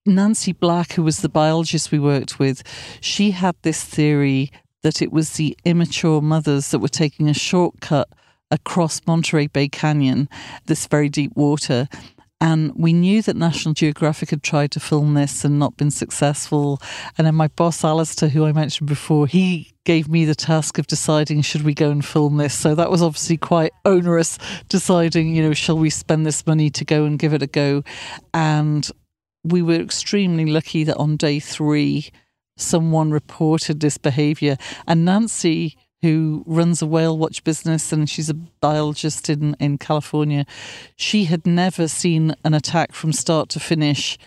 Nancy Black, who was the biologist we worked with, she had this theory that it was the immature mothers that were taking a shortcut across Monterey Bay Canyon, this very deep water. And we knew that National Geographic had tried to film this and not been successful. And then my boss, Alastair, who I mentioned before, he gave me the task of deciding should we go and film this. So that was obviously quite onerous, deciding, you know, shall we spend this money to go and give it a go? And we were extremely lucky that on day three, someone reported this behavior. And Nancy, who runs a whale watch business and she's a biologist in, in California, she had never seen an attack from start to finish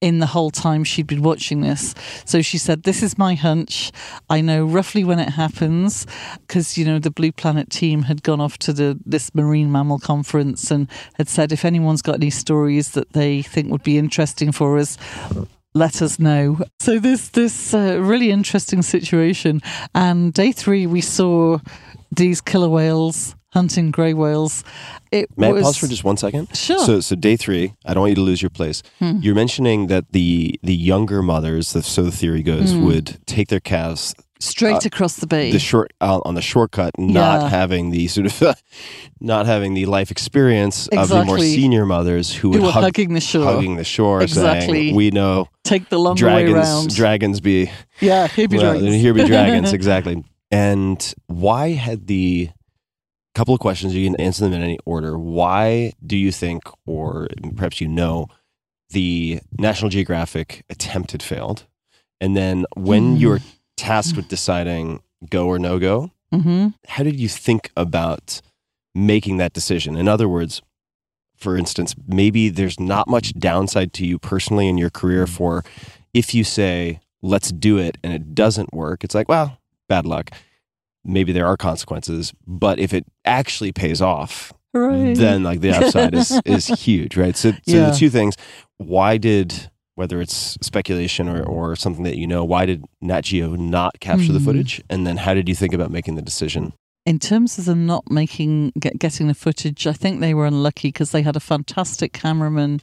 in the whole time she'd been watching this. So she said, This is my hunch. I know roughly when it happens because, you know, the Blue Planet team had gone off to the this marine mammal conference and had said, if anyone's got any stories that they think would be interesting for us, let us know. So this this uh, really interesting situation. And day three, we saw these killer whales hunting grey whales. It May was I pause for just one second? Sure. So, so day three, I don't want you to lose your place. Hmm. You're mentioning that the the younger mothers, so the theory goes, Hmm. would take their calves straight across the bay. the short uh, on the shortcut, not Yeah. having the sort of (laughs) not having the life experience of the more senior mothers who who were hug, hugging the shore. hugging the shore, Exactly. saying, "We know Take the way dragons, around. dragons be yeah, here be well, dragons. Here be dragons, (laughs) exactly. And why had the couple of questions you can answer them in any order? Why do you think, or perhaps you know, the National Geographic attempt had failed? And then when Hmm. you were tasked with deciding go or no go, hmm how did you think about making that decision? In other words, for instance, maybe there's not much downside to you personally in your career for if you say, let's do it and it doesn't work, it's like, well, bad luck. Maybe there are consequences, but if it actually pays off, Hooray. then like the upside is (laughs) is huge, right? So, so Yeah. the two things. Why did whether it's speculation or, or something that you know, why did Nat Geo not capture the Mhm. footage? And then how did you think about making the decision? in terms of them not making get, getting the footage, I think they were unlucky because they had a fantastic cameraman,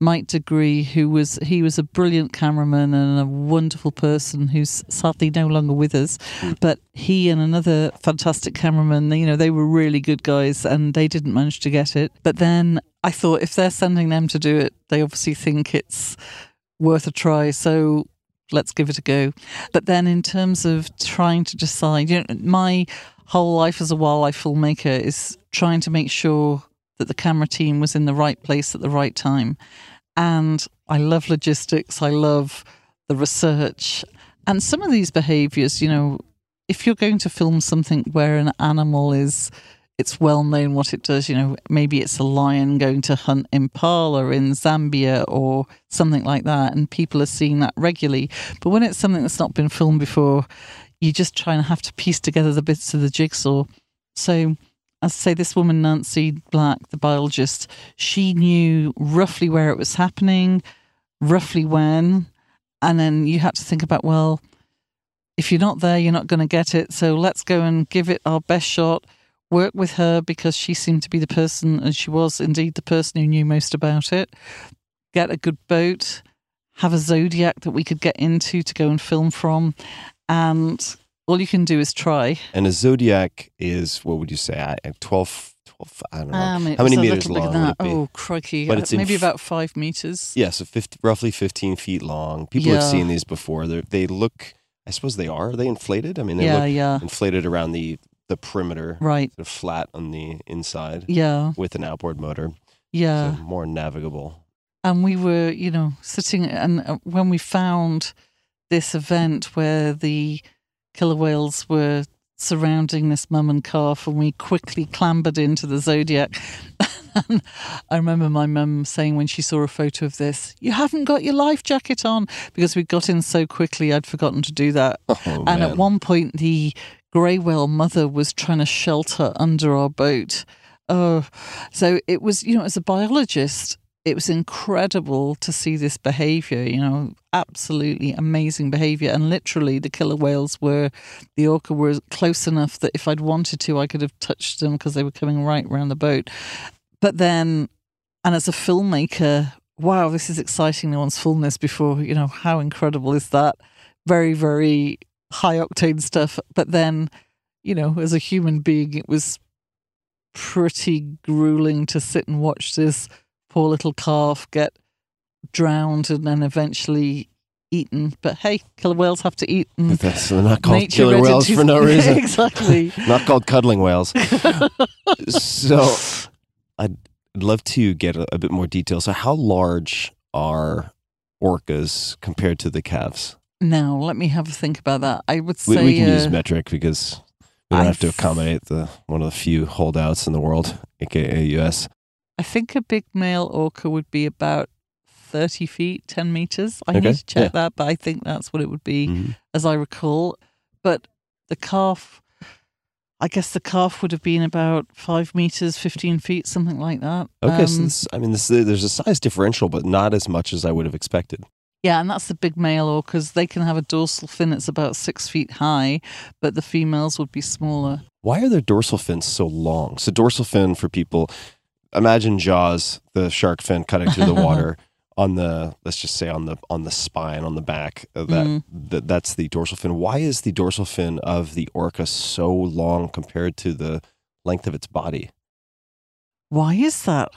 Mike deGruy, who was he was a brilliant cameraman and a wonderful person who's sadly no longer with us. But he and another fantastic cameraman, you know, they were really good guys and they didn't manage to get it. But then I thought if they're sending them to do it, they obviously think it's worth a try. So let's give it a go. But then in terms of trying to decide, you know, my whole life as a wildlife filmmaker is trying to make sure that the camera team was in the right place at the right time. And I love logistics, I love the research. And some of these behaviors, you know, if you're going to film something where an animal is it's well known what it does. You know, maybe it's a lion going to hunt impala in Zambia or something like that, and people are seeing that regularly. But when it's something that's not been filmed before, you just try and have to piece together the bits of the jigsaw. So, as I say, this woman, Nancy Black, the biologist, she knew roughly where it was happening, roughly when. And then you had to think about, well, if you're not there, you're not going to get it. So let's go and give it our best shot. Work with her because she seemed to be the person, and she was indeed the person who knew most about it. Get a good boat, have a zodiac that we could get into to go and film from. And all you can do is try. And a zodiac is what would you say? I- 12, 12 I don't know. Um, How many meters long than would it be? Oh, crikey. But Uh, it's maybe f- about five meters. Yeah, so 50, roughly 15 feet long. People have seen these before. They're, they look, I suppose they are. Are they inflated? I mean, they yeah, look yeah. inflated around the, the perimeter, Right. sort of flat on the inside Yeah, with an outboard motor. yeah. So more navigable. and we were, you know, sitting and uh, when we found this event where the killer whales were surrounding this mum and calf, and we quickly clambered into the zodiac. (laughs) and I remember my mum saying when she saw a photo of this, "You haven't got your life jacket on," because we got in so quickly, I'd forgotten to do that. Oh, and man. at one point, the grey whale mother was trying to shelter under our boat. Oh, so it was, you know, as a biologist, it was incredible to see this behavior, you know, absolutely amazing behavior. And literally, the killer whales were, the orca were close enough that if I'd wanted to, I could have touched them because they were coming right around the boat. But then, and as a filmmaker, wow, this is exciting. No one's filmed this before. You know, how incredible is that? Very, very high octane stuff. But then, you know, as a human being, it was pretty grueling to sit and watch this poor little calf get drowned and then eventually eaten. But hey, killer whales have to eat. And That's they're not called killer whales for no (laughs) reason. exactly. (laughs) not called cuddling whales. (laughs) so I'd love to get a, a bit more detail. So how large are orcas compared to the calves? Now, let me have a think about that. I would say we can uh, use metric because we don't have to accommodate the one of the few holdouts in the world, aka US. I think a big male orca would be about 30 feet, 10 meters. I Okay, need to check yeah. that, but I think that's what it would be, Mhm. as I recall. But the calf, I guess the calf would have been about five meters, 15 feet, something like that. Okay, so Um, this, I mean, this, there's a size differential, but not as much as I would have expected. Yeah, and that's the big male orcas. They can have a dorsal fin that's about six feet high, but the females would be smaller. Why are their dorsal fins so long? So dorsal fin for people, imagine Jaws, the shark fin cutting through the water (laughs) on the let's just say on the on the spine on the back. That, Mm. that that's the dorsal fin. Why is the dorsal fin of the orca so long compared to the length of its body? Why is that?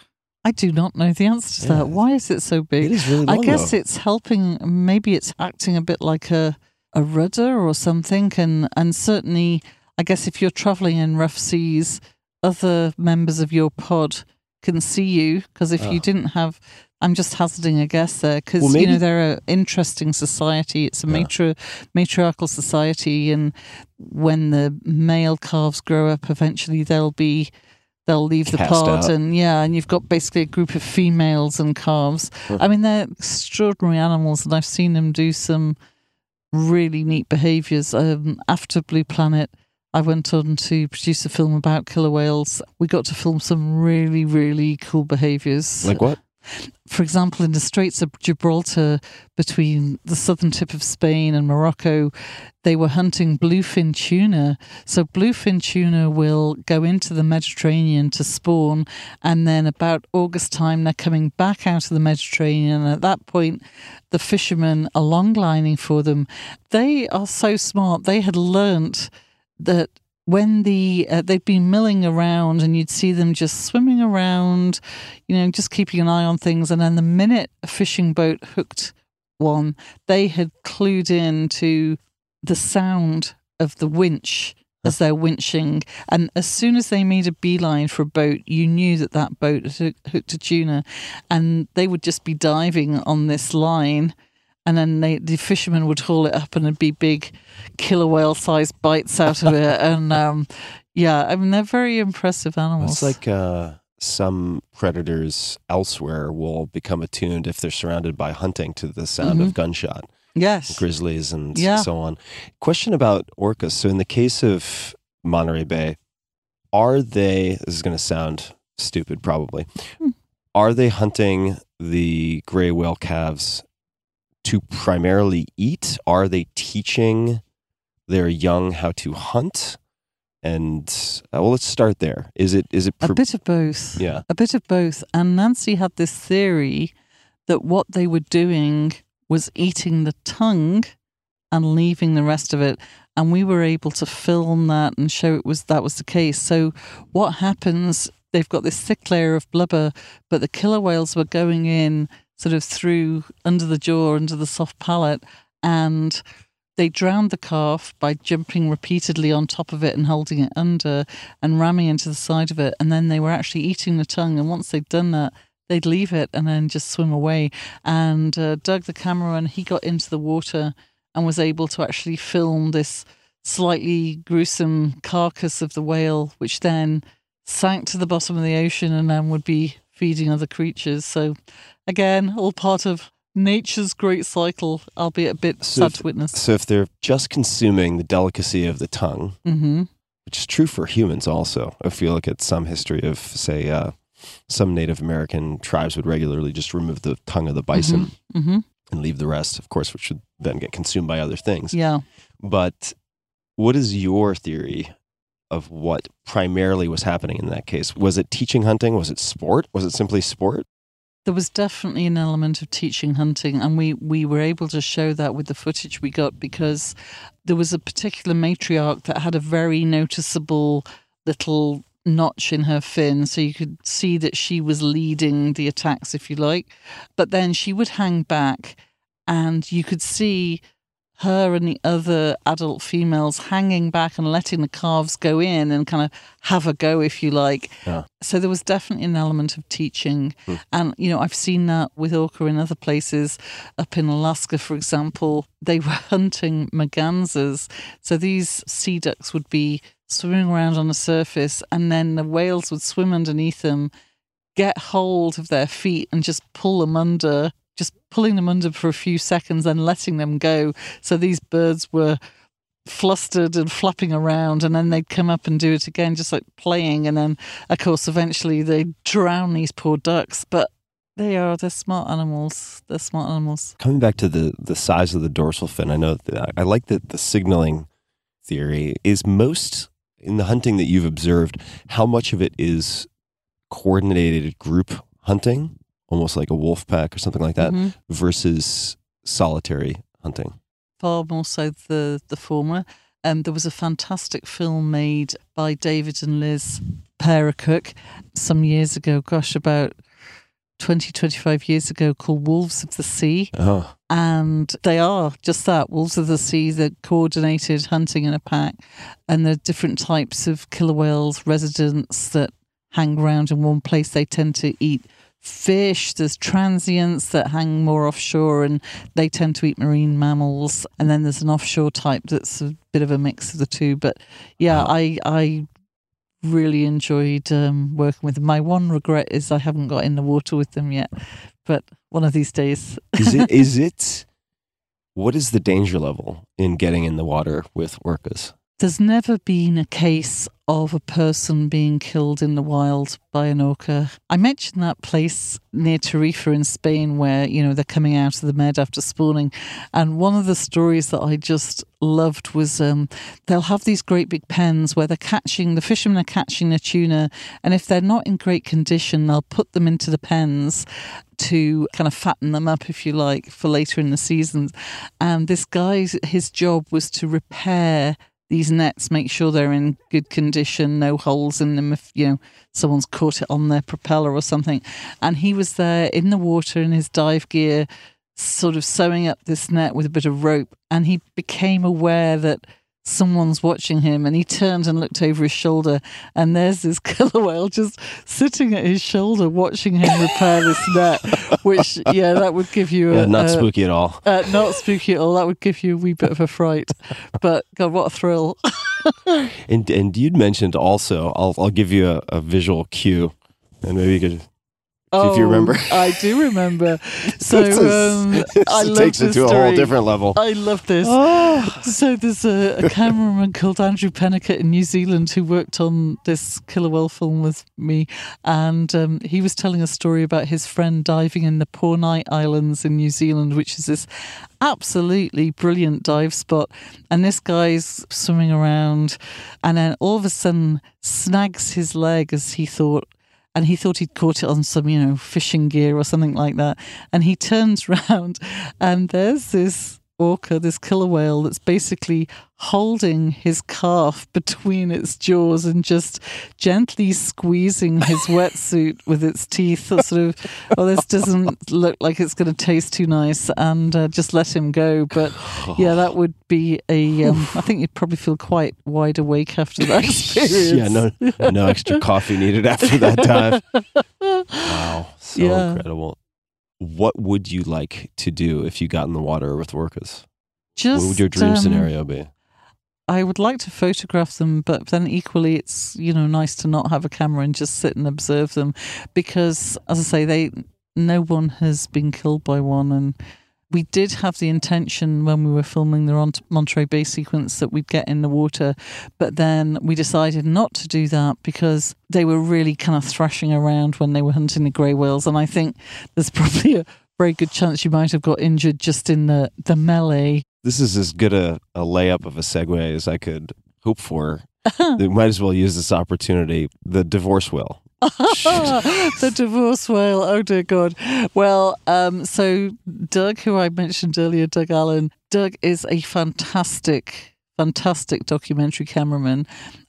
I do not know the answer to Yeah. that. Why is it so big? It is really long. I guess though. it's helping. Maybe it's acting a bit like a a rudder or something, and and certainly, I guess if you're traveling in rough seas, other members of your pod can see you because if Oh. you ah. didn't have. I'm just hazarding a guess there because Well, you know they're an interesting society. It's a Yeah. matri- matriarchal society, and when the male calves grow up, eventually they'll be they'll leave the pod, out. and yeah, and you've got basically a group of females and calves. I mean, they're extraordinary animals, and I've seen them do some really neat behaviors. Um, after Blue Planet, I went on to produce a film about killer whales. We got to film some really, really cool behaviors. like what? For example, in the Straits of Gibraltar, between the southern tip of Spain and Morocco, they were hunting bluefin tuna. So, bluefin tuna will go into the Mediterranean to spawn, and then about August time, they're coming back out of the Mediterranean. And at that point, the fishermen are longlining for them. They are so smart. They had learnt that when the uh, they'd been milling around and you'd see them just swimming around you know just keeping an eye on things. And then the minute a fishing boat hooked one they had clued in to the sound of the winch as they're winching. And as soon as they made a beeline for a boat you knew that that boat had hooked a tuna. And they would just be diving on this line and then they, the fishermen would haul it up and it'd be big killer whale sized bites out of it. And um, yeah, I mean, they're very impressive animals. It's like uh, some predators elsewhere will become attuned if they're surrounded by hunting to the sound of gunshot. yes. grizzlies and Yeah. so on. Question about orcas. So, in the case of Monterey Bay, are they, this is going to sound stupid probably, Hmm. are they hunting the gray whale calves to primarily eat? Are they teaching their young how to hunt? And uh, well, let's start there. Is it, is it, A bit of both. yeah. A bit of both. And Nancy had this theory that what they were doing was eating the tongue and leaving the rest of it. And we were able to film that and show it was that was the case. So what happens? They've got this thick layer of blubber, but the killer whales were going in sort of through under the jaw, under the soft palate, and they drowned the calf by jumping repeatedly on top of it and holding it under and ramming into the side of it. And then they were actually eating the tongue. And once they'd done that, they'd leave it and then just swim away. And uh, Doug, the cameraman, he got into the water and was able to actually film this slightly gruesome carcass of the whale, which then sank to the bottom of the ocean and then would be feeding other creatures. So, again, all part of nature's great cycle, albeit a bit So sad if- to witness. So, if they're just consuming the delicacy of the tongue, hmm which is true for humans also. If you look at some history of, say, uh, some Native American tribes would regularly just remove the tongue of the bison hmm and leave the rest, of course, which would then get consumed by other things. Yeah. But what is your theory of what primarily was happening in that case? Was it teaching hunting? Was it sport? Was it simply sport? There was definitely an element of teaching hunting, and we, we were able to show that with the footage we got because there was a particular matriarch that had a very noticeable little notch in her fin, so you could see that she was leading the attacks, if you like. But then she would hang back, and you could see her and the other adult females hanging back and letting the calves go in and kind of have a go, if you like. Yeah. So there was definitely an element of teaching. Hmm. And, you know, I've seen that with orca in other places. Up in Alaska, for example, they were (laughs) hunting mergansers. So these sea ducks would be swimming around on the surface and then the whales would swim underneath them, get hold of their feet and just pull them under, just pulling them under for a few seconds, then letting them go. So these birds were flustered and flapping around and then they'd come up and do it again just like playing and then of course eventually they'd drown these poor ducks but they are they're smart animals they're smart animals Coming back to the the size of the dorsal fin, I know that uh, I like that the signaling theory is most in the hunting that you've observed. How much of it is coordinated group hunting, almost like a wolf pack or something like that, Mhm. versus solitary hunting? far more so the the former. Um, there was a fantastic film made by David and Liz Cook some years ago, gosh, about 20, 25 years ago, called Wolves of the Sea. Oh, And they are just that wolves of the sea, the coordinated hunting in a pack, and the different types of killer whales residents that hang around in one place. They tend to eat fish. There's transients that hang more offshore and they tend to eat marine mammals. And then there's an offshore type that's a bit of a mix of the two. But yeah, I I really enjoyed um, working with them. My one regret is I haven't got in the water with them yet. But one of these days. is it? (laughs) is it? What is the danger level in getting in the water with orcas? There's never been a case of a person being killed in the wild by an orca. I mentioned that place near Tarifa in Spain where, you know, they're coming out of the med after spawning. And one of the stories that I just loved was um, they'll have these great big pens where they're catching, the fishermen are catching a tuna. And if they're not in great condition, they'll put them into the pens to kind of fatten them up, if you like, for later in the season. And this guy's, his job was to repair these nets, make sure they're in good condition, no holes in them if, you know, someone's caught it on their propeller or something. And he was there in the water in his dive gear, sort of sewing up this net with a bit of rope. And he became aware that someone's watching him and he turned and looked over his shoulder and there's this (laughs) killer whale just sitting at his shoulder watching him repair this net which yeah that would give you a, not spooky at all. uh, not spooky at all. That would give you a wee bit of a fright. But God, what a thrill! (laughs) And and you'd mentioned also. I'll I'll give you a, a visual cue, and maybe you could. Oh, if you remember. I do remember. (laughs) So This is- um, (laughs) I it love takes it this to a whole different level. I love this. So there's a, a (laughs) cameraman called Andrew Pennicott in New Zealand who worked on this killer whale film with me, and um, he was telling a story about his friend diving in the Poor Knights Islands in New Zealand, which is this absolutely brilliant dive spot. And this guy's swimming around, and then all of a sudden snags his leg as he thought and he thought he'd caught it on some, you know, fishing gear or something like that. And he turns (laughs) round, and there's this orca, this killer whale, that's basically holding his calf (laughs) between its jaws and just gently squeezing his (laughs) wetsuit with its teeth. Sort of, well, this doesn't look like it's going to taste too nice, and uh, just let him go. But yeah, that would be a. Um, I think you'd probably feel quite wide awake after that (laughs) experience. yeah, no no extra coffee needed after that dive. Wow, so Yeah. incredible. What would you like to do if you got in the water with orcas? Just, what would your dream um, scenario be? I would like to photograph them, but then equally, it's you know nice to not have a camera and just sit and observe them, because as I say, they no one has been killed by one, and we did have the intention when we were filming the Mont- Monterey Bay sequence that we'd get in the water, but then we decided not to do that because they were really kind of thrashing around when they were hunting the grey whales, and I think there's (laughs) probably a very good chance you might have got injured just in the the melee This is as good a, a layup of a segue as I could hope for. (laughs) we might as well use this opportunity. The divorce will. The divorce whale. Oh dear God. Well, um, so Doug, who I mentioned earlier, Doug Allan, Doug is a fantastic, fantastic documentary cameraman.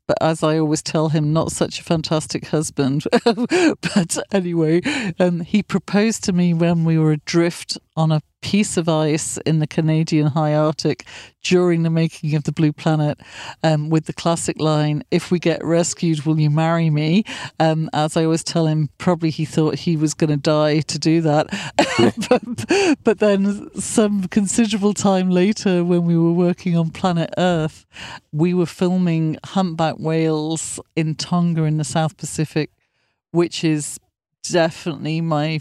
but as I always tell him, not such a fantastic husband. (laughs) but anyway, um, he proposed to me when we were adrift on a piece of ice in the Canadian high Arctic during the making of the Blue Planet um, with the classic line, If we get rescued, will you marry me? Um, as I always tell him, probably he thought he was going to die to do that. (laughs) but, but then, some considerable time later, when we were working on Planet Earth, we were filming humpback whales in Tonga in the South Pacific, which is definitely my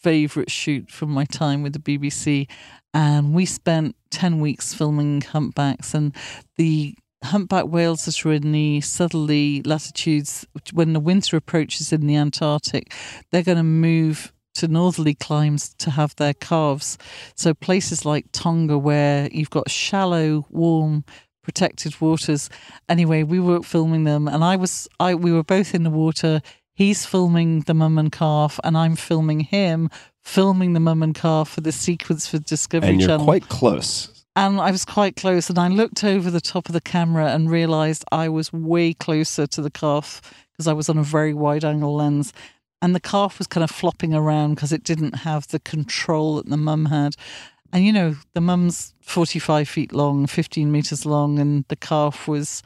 favorite shoot from my time with the BBC. And we spent 10 weeks filming humpbacks, and the humpback whales that are in the southerly latitudes, when the winter approaches in the Antarctic, they're going to move to northerly climes to have their calves. So places like Tonga, where you've got shallow, warm, protected waters. Anyway, we were filming them, and I was I we were both in the water. He's filming the mum and calf, and I'm filming him filming the mum and calf for the sequence for Discovery And you're Channel. quite close. And I was quite close, and I looked over the top of the camera and realized I was way closer to the calf because I was on a very wide angle lens. And the calf was kind of flopping around because it didn't have the control that the mum had. And you know, the mum's 45 feet long, 15 meters long, and the calf was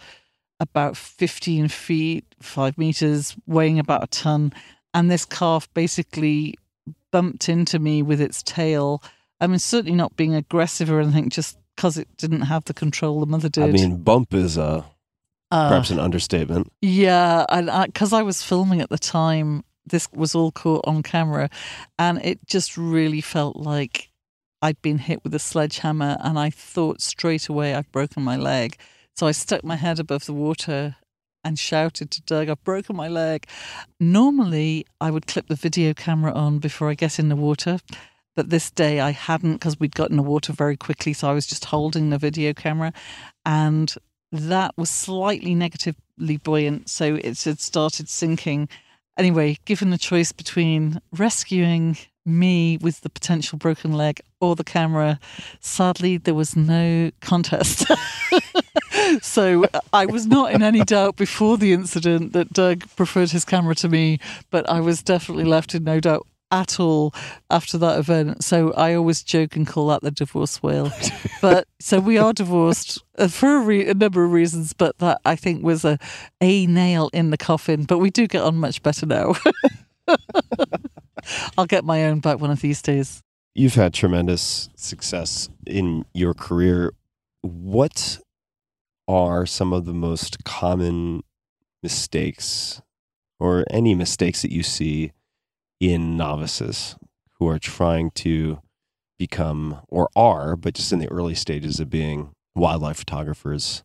about 15 feet, five meters, weighing about a ton. And this calf basically bumped into me with its tail. I mean, certainly not being aggressive or anything, just because it didn't have the control the mother did. I mean, bump is uh, Uh, perhaps an understatement. yeah, and because I, was filming at the time, this was all caught on camera, and it just really felt like I'd been hit with a sledgehammer, and I thought straight away I've broken my leg. So I stuck my head above the water and shouted to Doug, I've broken my leg. Normally, I would clip the video camera on before I get in the water. But this day I hadn't because we'd got in the water very quickly. So I was just holding the video camera. And that was slightly negatively buoyant. So it had started sinking. Anyway, given the choice between rescuing me with the potential broken leg or the camera, sadly, there was no contest. (laughs) so I was not in any (laughs) doubt before the incident that Doug preferred his camera to me, but I was definitely left in no doubt at all after that event. So I always joke and call that the divorce whale. (laughs) but so we are divorced uh, for a, re- a number of reasons, but that I think was a a nail in the coffin. But we do get on much better now. (laughs) I'll get my own back one of these days. You've had tremendous success in your career. What are some of the most common mistakes or any mistakes that you see in novices who are trying to become or are, but just in the early stages of being wildlife photographers?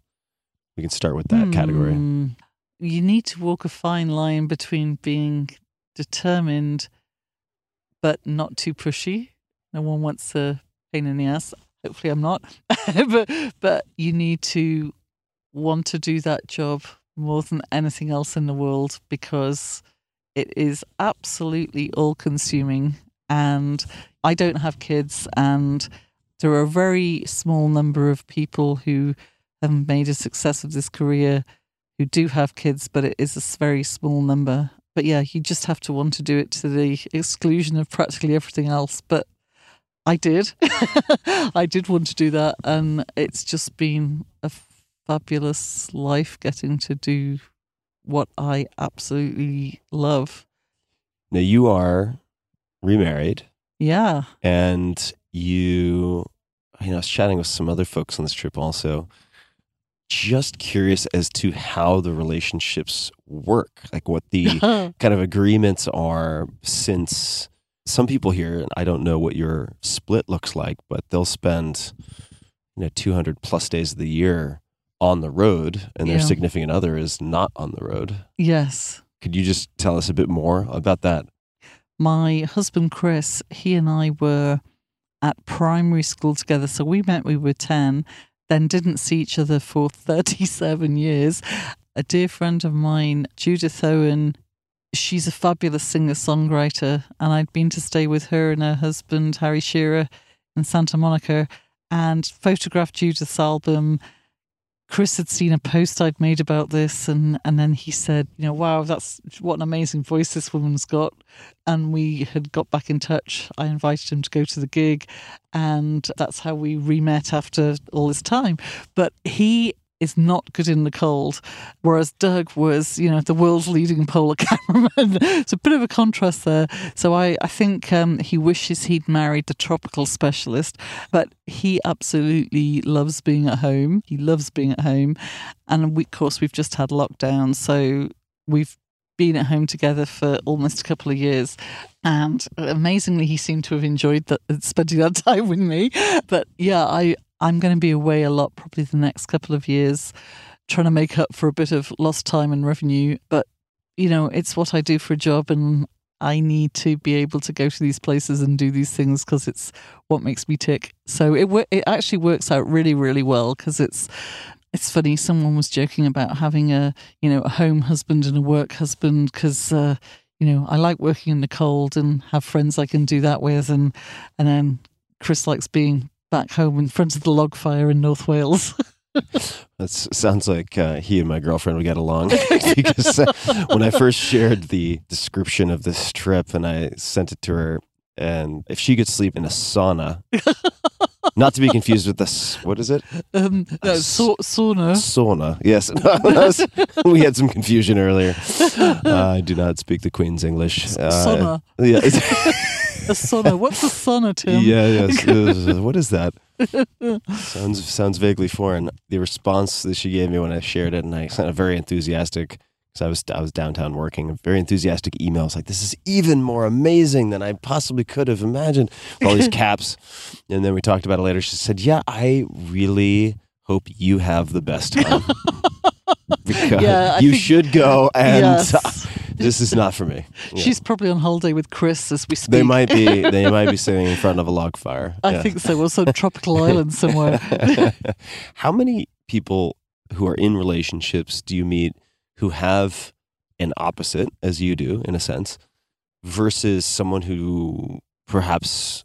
We can start with that category. Hmm. You need to walk a fine line between being determined but not too pushy. No one wants a pain in the ass. Hopefully, I'm not. (laughs) but but you need to want to do that job more than anything else in the world because it is absolutely all consuming. And I don't have kids, and there are a very small number of people who have made a success of this career who do have kids, but it is a very small number. But yeah, you just have to want to do it to the exclusion of practically everything else. But I did. (laughs) I did want to do that. And it's just been a fabulous life getting to do what I absolutely love. Now, you are remarried. Yeah. and you you know, I was chatting with some other folks on this trip also. Just curious as to how the relationships work, like what the (laughs) uh-huh. kind of agreements are. Since some people here, and I don't know what your split looks like, but they'll spend you know 200 plus days of the year on the road, and their Yeah. significant other is not on the road. yes. Could you just tell us a bit more about that? my husband Chris, he and I were at primary school together. So we met, we were 10, then didn't see each other for (laughs) 37 years. A dear friend of mine, Judith Owen, she's a fabulous singer songwriter. And I'd been to stay with her and her husband, Harry Shearer, in Santa Monica and photographed Judith's album. Chris had seen a post I'd made about this, and, and then he said, you know, wow, that's what an amazing voice this woman's got. And we had got back in touch. I invited him to go to the gig, and that's how we re met after all this time. But he is not good in the cold, whereas Doug was, you know, the world's leading polar (laughs) cameraman. it's a bit of a contrast there. So I, I think um, he wishes he'd married the tropical specialist, but he absolutely loves being at home. He loves being at home, and we, of course we've just had lockdown, so we've been at home together for almost a couple of years. And amazingly, he seemed to have enjoyed spending that (laughs) time with me. But yeah, I, I'm going to be away a lot probably the next couple of years, trying to make up for a bit of lost time and revenue. But, you know, it's what I do for a job and I need to be able to go to these places and do these things because it's what makes me tick. So it it actually works out really really well because it's it's funny. Someone was joking about having a you know a home husband and a work husband because uh, you know I like working in the cold and have friends I can do that with and and then Chris likes being back home in front of the log fire in North Wales. (laughs) That sounds like uh, he and my girlfriend would get along (laughs) because uh, when I first shared the description of this trip and I sent it to her, and if she could sleep in a sauna, (laughs) not to be confused with this, what is it? Um, no, sa- sauna. Sauna, yes. we had some confusion earlier. Uh, I do not speak the Queen's English. Uh, sauna. Yeah. A sauna. What's a sauna, Tim? Yeah, yes. (laughs) Uh, what is that? sounds sounds vaguely foreign. The response that she gave me when I shared it, and I sent a very enthusiastic, because I was I was downtown working, a very enthusiastic emails like, "This is even more amazing than I possibly could have imagined." With all these (laughs) caps, and then we talked about it later. She said, "Yeah, I really hope you have the best time." (laughs) because Yeah, you think- should go and Yes. This is not for me. Yeah. (laughs) She's probably on holiday with Chris as we speak. They might be. They (laughs) might be sitting in front of a log fire. I Yeah. think so. Or some (laughs) tropical island somewhere. How many people who are in relationships do you meet who have an opposite, as you do, in a sense, versus someone who perhaps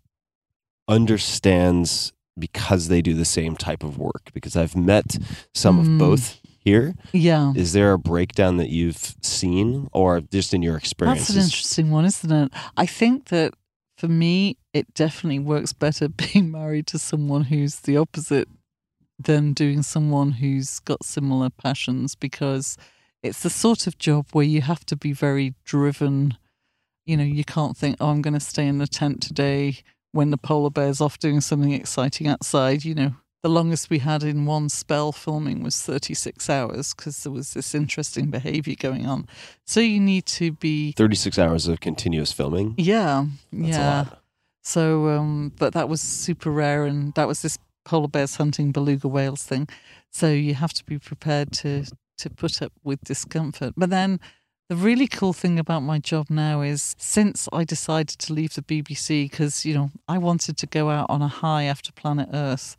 understands because they do the same type of work? Because I've met some of Mm. both here. Yeah. Is there a breakdown that you've seen, or just in your experience? That's an interesting one, isn't it? I think that for me, it definitely works better (laughs) being married to someone who's the opposite than doing someone who's got similar passions because it's the sort of job where you have to be very driven. You know, you can't think, oh, I'm going to stay in the tent today when the polar bear's off doing something exciting outside. You know, the longest we had in one spell filming was 36 hours because there was this interesting behavior going on. So you need to be 36 hours of continuous filming. yeah, That's yeah. a lot. So, um, but that was super rare, and that was this polar bears hunting beluga whales thing. So you have to be prepared to to put up with discomfort. But then, the really cool thing about my job now is since I decided to leave the BBC because you know I wanted to go out on a high after Planet Earth.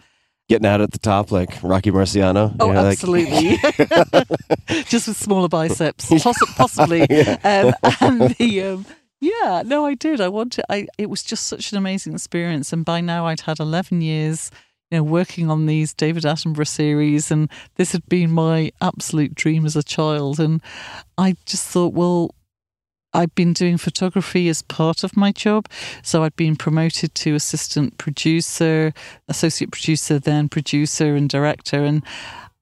Getting out at the top like Rocky Marciano. Oh, you know, like- absolutely. (laughs) (laughs) Just with smaller biceps, Possi- possibly. (laughs) Um, and the um, yeah, no, I did. I wanted. I it was just such an amazing experience, and by now I'd had eleven years, you know, working on these David Attenborough series, and this had been my absolute dream as a child, and I just thought, well. I'd been doing photography as part of my job. So I'd been promoted to assistant producer, associate producer, then producer and director. And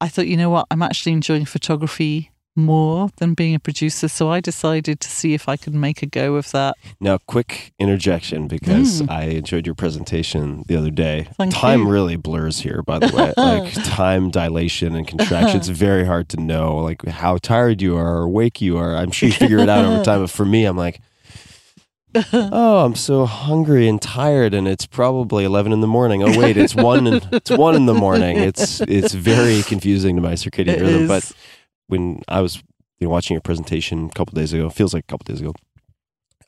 I thought, you know what, I'm actually enjoying photography more than being a producer. So I decided to see if I could make a go of that. Now, quick interjection because Mm. I enjoyed your presentation the other day. Thank time you. really blurs here, by the way. (laughs) like time dilation and contraction. It's very hard to know, like how tired you are or awake you are. I'm sure you figure it out over (laughs) time. But for me, I'm like, oh, I'm so hungry and tired, and it's probably 11 in the morning. Oh wait, it's one. In, it's one in the morning. It's it's very confusing to my circadian (laughs) It rhythm. is. But when I was you know, watching your presentation a couple days ago, feels like a couple days ago,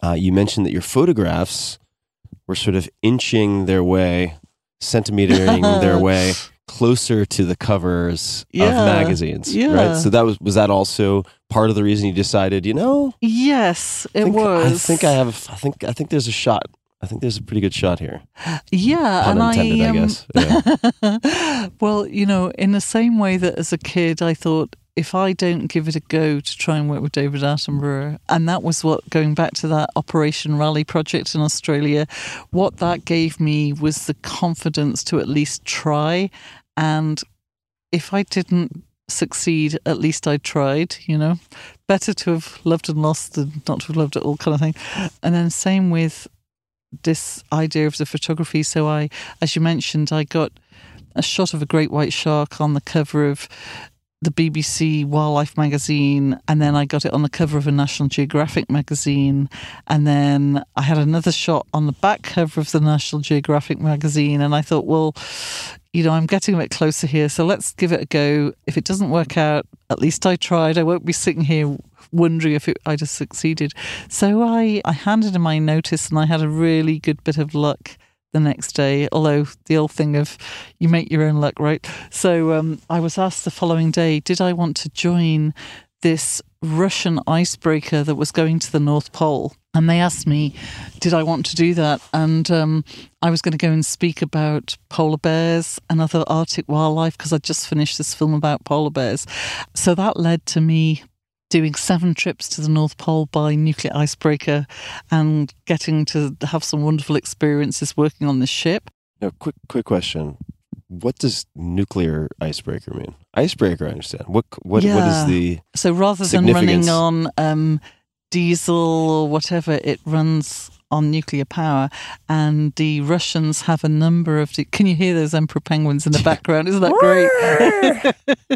uh, you mentioned that your photographs were sort of inching their way, centimetering (laughs) their way closer to the covers of magazines. yeah. Right. So that was was that also part of the reason you decided, you know, yes, I it think, was. I think I have I think I think there's a shot. I think there's a pretty good shot here. Yeah, Pun and intended, I, I, um, guess. Yeah. (laughs) well, you know, in the same way that as a kid, I thought if I don't give it a go to try and work with David Attenborough, and that was what going back to that Operation Raleigh project in Australia, what that gave me was the confidence to at least try. And if I didn't succeed, at least I tried, you know. Better to have loved and lost than not to have loved at all, kind of thing. And then, same with this idea of the photography. So, I, as you mentioned, I got a shot of a great white shark on the cover of the BBC Wildlife magazine, and then I got it on the cover of a National Geographic magazine, and then I had another shot on the back cover of the National Geographic magazine, and I thought, well, you know, I'm getting a bit closer here, so let's give it a go. If it doesn't work out, at least I tried. I won't be sitting here wondering if it, I'd have succeeded. So I, I handed in my notice, and I had a really good bit of luck the next day. Although the old thing of you make your own luck, right? So um, I was asked the following day, did I want to join this Russian icebreaker that was going to the North Pole? And they asked me, did I want to do that? And um, I was going to go and speak about polar bears and other Arctic wildlife because I'd just finished this film about polar bears. So that led to me doing seven trips to the North Pole by nuclear icebreaker and getting to have some wonderful experiences working on the ship. Now, quick, quick question: What does nuclear icebreaker mean? Icebreaker, I understand. What, what, what Yeah. is the? So rather than running on um, diesel or whatever, it runs on nuclear power. And the Russians have a number of. The, can you hear those emperor penguins in the (laughs) background? Isn't that great? (laughs)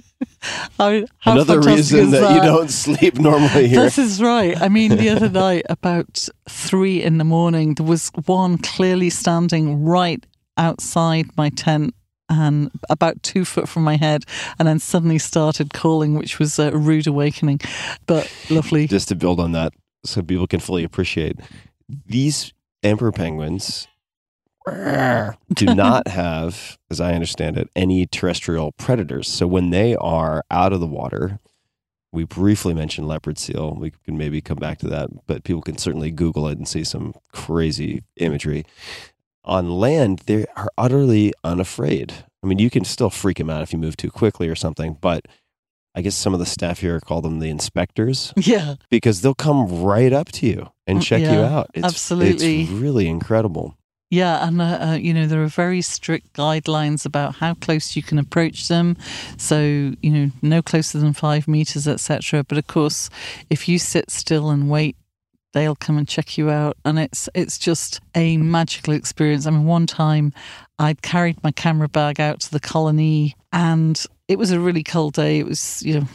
How- how Another reason is that, you don't sleep normally here. This is right. I mean, the other night, about three in the morning, there was one clearly standing right outside my tent and about two foot from my head, and then suddenly started calling, which was a rude awakening, but lovely. Just to build on that, so people can fully appreciate these emperor penguins do not (laughs) have, as I understand it, any terrestrial predators. So when they are out of the water, we briefly mentioned leopard seal. We can maybe come back to that, but people can certainly Google it and see some crazy imagery. On land, they are utterly unafraid. I mean, you can still freak them out if you move too quickly or something, but I guess some of the staff here call them the inspectors Yeah, because they'll come right up to you and Mm, check you out. It's, absolutely. It's really incredible. Yeah, and uh, uh, you know there are very strict guidelines about how close you can approach them. So you know, no closer than five meters, etc. But of course, if you sit still and wait, they'll come and check you out, and it's it's just a magical experience. I mean, one time I'd carried my camera bag out to the colony, and it was a really cold day. It was you know,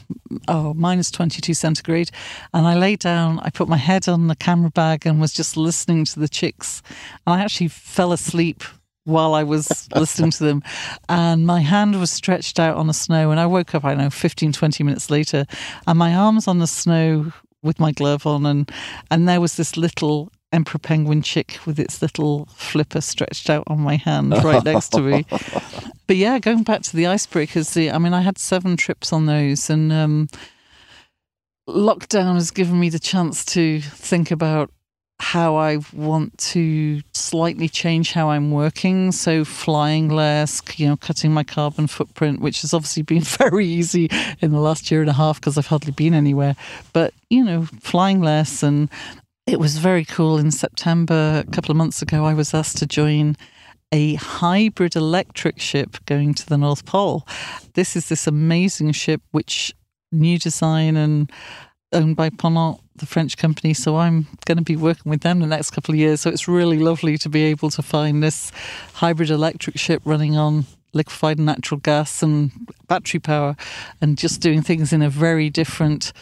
oh minus twenty two centigrade, and I lay down. I put my head on the camera bag and was just listening to the chicks. And I actually fell asleep while I was (laughs) listening to them. And my hand was stretched out on the snow. And I woke up, I don't know, 15, 20 minutes later, and my arm's on the snow with my glove on. And, and there was this little emperor penguin chick with its little flipper stretched out on my hand (laughs) right next to me. (laughs) But yeah, going back to the icebreakers, the, I mean, I had seven trips on those. And um, lockdown has given me the chance to think about how I want to slightly change how I'm working. So flying less, you know, cutting my carbon footprint, which has obviously been (laughs) very easy in the last year and a half because I've hardly been anywhere. But, you know, flying less and it was very cool in September, a couple of months ago, I was asked to join a hybrid electric ship going to the North Pole. This is this amazing ship, which new design and owned by Ponant, the French company. So I'm going to be working with them the next couple of years. So it's really lovely to be able to find this hybrid electric ship running on liquefied natural gas and battery power and just doing things in a very different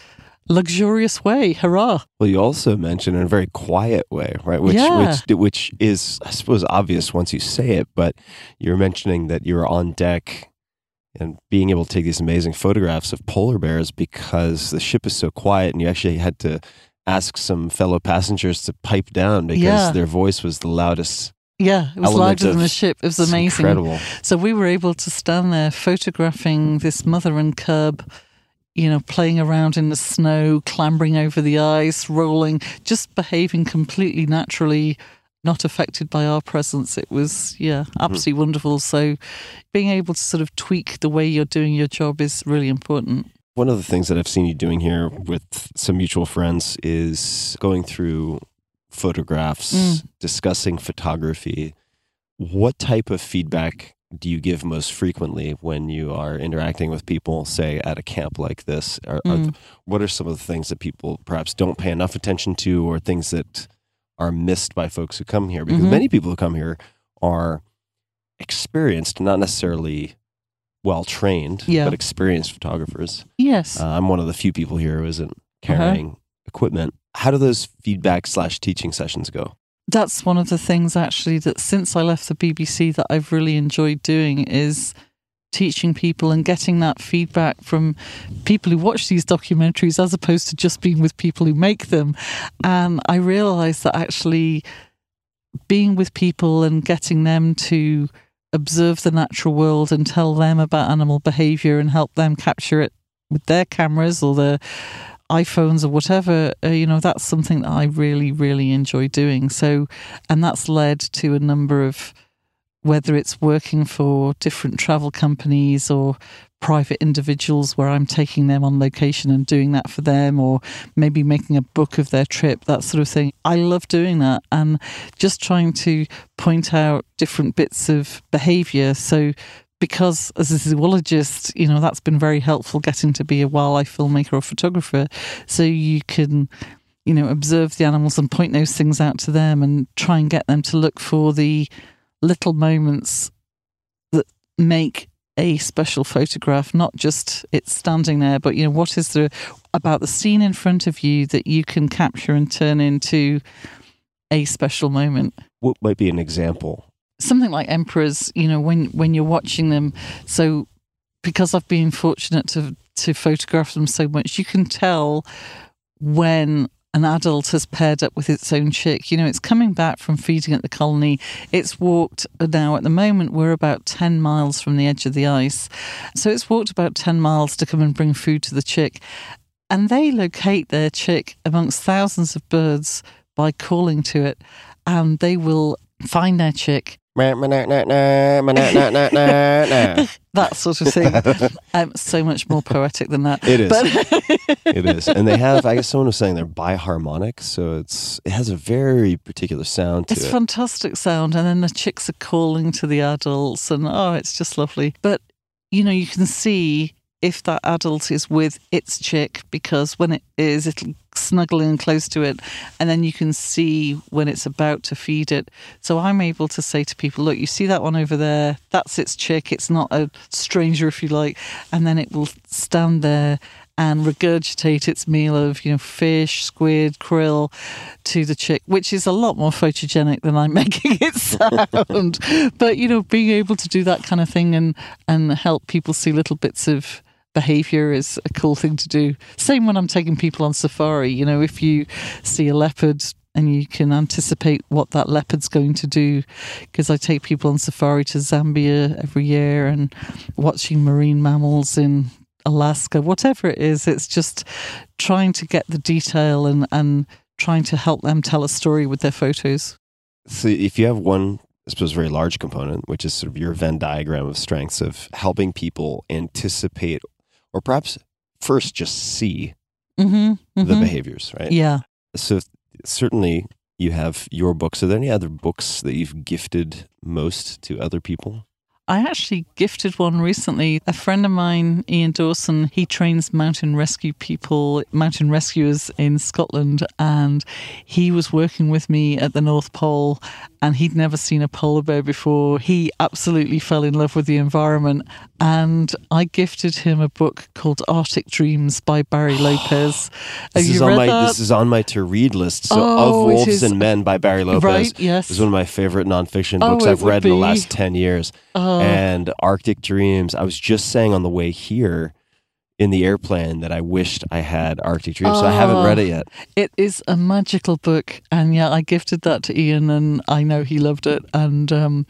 luxurious way. Hurrah. Well, you also mentioned in a very quiet way, right? Which, Yeah. which, which is, I suppose, obvious once you say it. But you're mentioning that you're on deck and being able to take these amazing photographs of polar bears because the ship is so quiet, and you actually had to ask some fellow passengers to pipe down because Yeah. their voice was the loudest. Yeah, it was larger than the ship. It was amazing. incredible. So we were able to stand there photographing this mother and cub, you know, playing around in the snow, clambering over the ice, rolling, just behaving completely naturally not affected by our presence. It was, yeah, absolutely wonderful. So being able to sort of tweak the way you're doing your job is really important. One of the things that I've seen you doing here with some mutual friends is going through photographs, Mm. discussing photography. What type of feedback do you give most frequently when you are interacting with people, say at a camp like this? Are, are Mm. what are some of the things that people perhaps don't pay enough attention to, or things that are missed by folks who come here? Because Mhm. many people who come here are experienced, not necessarily well trained, Yeah. but experienced photographers. Yes. Uh, I'm one of the few people here who isn't Uh-huh. carrying equipment. How do those feedback slash teaching sessions go? That's one of the things actually that since I left the BBC that I've really enjoyed doing is teaching people and getting that feedback from people who watch these documentaries as opposed to just being with people who make them. And I realized that actually being with people and getting them to observe the natural world and tell them about animal behavior and help them capture it with their cameras or their iPhones or whatever, uh, you know, that's something that I really, really enjoy doing. So, and that's led to a number of whether it's working for different travel companies or private individuals where I'm taking them on location and doing that for them, or maybe making a book of their trip, that sort of thing. I love doing that and just trying to point out different bits of behavior. So, because as a zoologist, you know, that's been very helpful getting to be a wildlife filmmaker or photographer. So you can, you know, observe the animals and point those things out to them and try and get them to look for the little moments that make a special photograph, not just it's standing there, but, you know, what is there about the scene in front of you that you can capture and turn into a special moment? What might be an example? Something like emperors you know when when you're watching them. So because i've been fortunate to to photograph them so much you can tell when an adult has paired up with its own chick. You know it's coming back from feeding at the colony. It's walked now at the moment we're about 10 miles from the edge of the ice. So it's walked about 10 miles to come and bring food to the chick. And they locate their chick amongst thousands of birds by calling to it and they will find their chick that sort of thing. (laughs) um, so much more poetic than that. is. But (laughs) It is, and they have. I guess someone was saying they're biharmonic, so it's it has a very particular sound to it. it's it. fantastic sound, and then the chicks are calling to the adults, and oh, it's just lovely. But you know, you can see if that adult is with its chick because when it is, it'll snuggle in close to it, and then you can see when it's about to feed it. So I'm able to say to people, look, you see that one over there? That's its chick. It's not a stranger, if you like, and then it will stand there and regurgitate its meal of you know fish, squid, krill to the chick, which is a lot more photogenic than I'm (laughs) making it sound. but you know, being able to do that kind of thing and and help people see little bits of behavior is a cool thing to do. Same when I'm taking people on safari. You know, if you see a leopard and you can anticipate what that leopard's going to do because I take people on safari to Zambia every year and watching marine mammals in Alaska, whatever it is, it's just trying to get the detail and, and trying to help them tell a story with their photos. So if you have one, I suppose, very large component, which is sort of your Venn diagram of strengths of helping people anticipate, or perhaps first just see Mm-hmm, the behaviors, right? Yeah. So certainly you have your books. Are there any other books that you've gifted most to other people? I actually gifted one recently. A friend of mine, Ian Dawson, he trains mountain rescue people, mountain rescuers in Scotland, and he was working with me at the North Pole and he'd never seen a polar bear before. He absolutely fell in love with the environment and I gifted him a book called Arctic Dreams by Barry (gasps) Lopez. This is on my that? this is on my to read list. So Oh, of Wolves and Men by Barry Lopez Right, yes. is one of my favorite nonfiction Oh, books it I've read in the last ten years. Oh. And Arctic Dreams. I was just saying on the way here in the airplane that I wished I had Arctic Dreams. So I haven't Oh. read it yet. It is a magical book, and yeah, I gifted that to Ian, and I know he loved it. And um,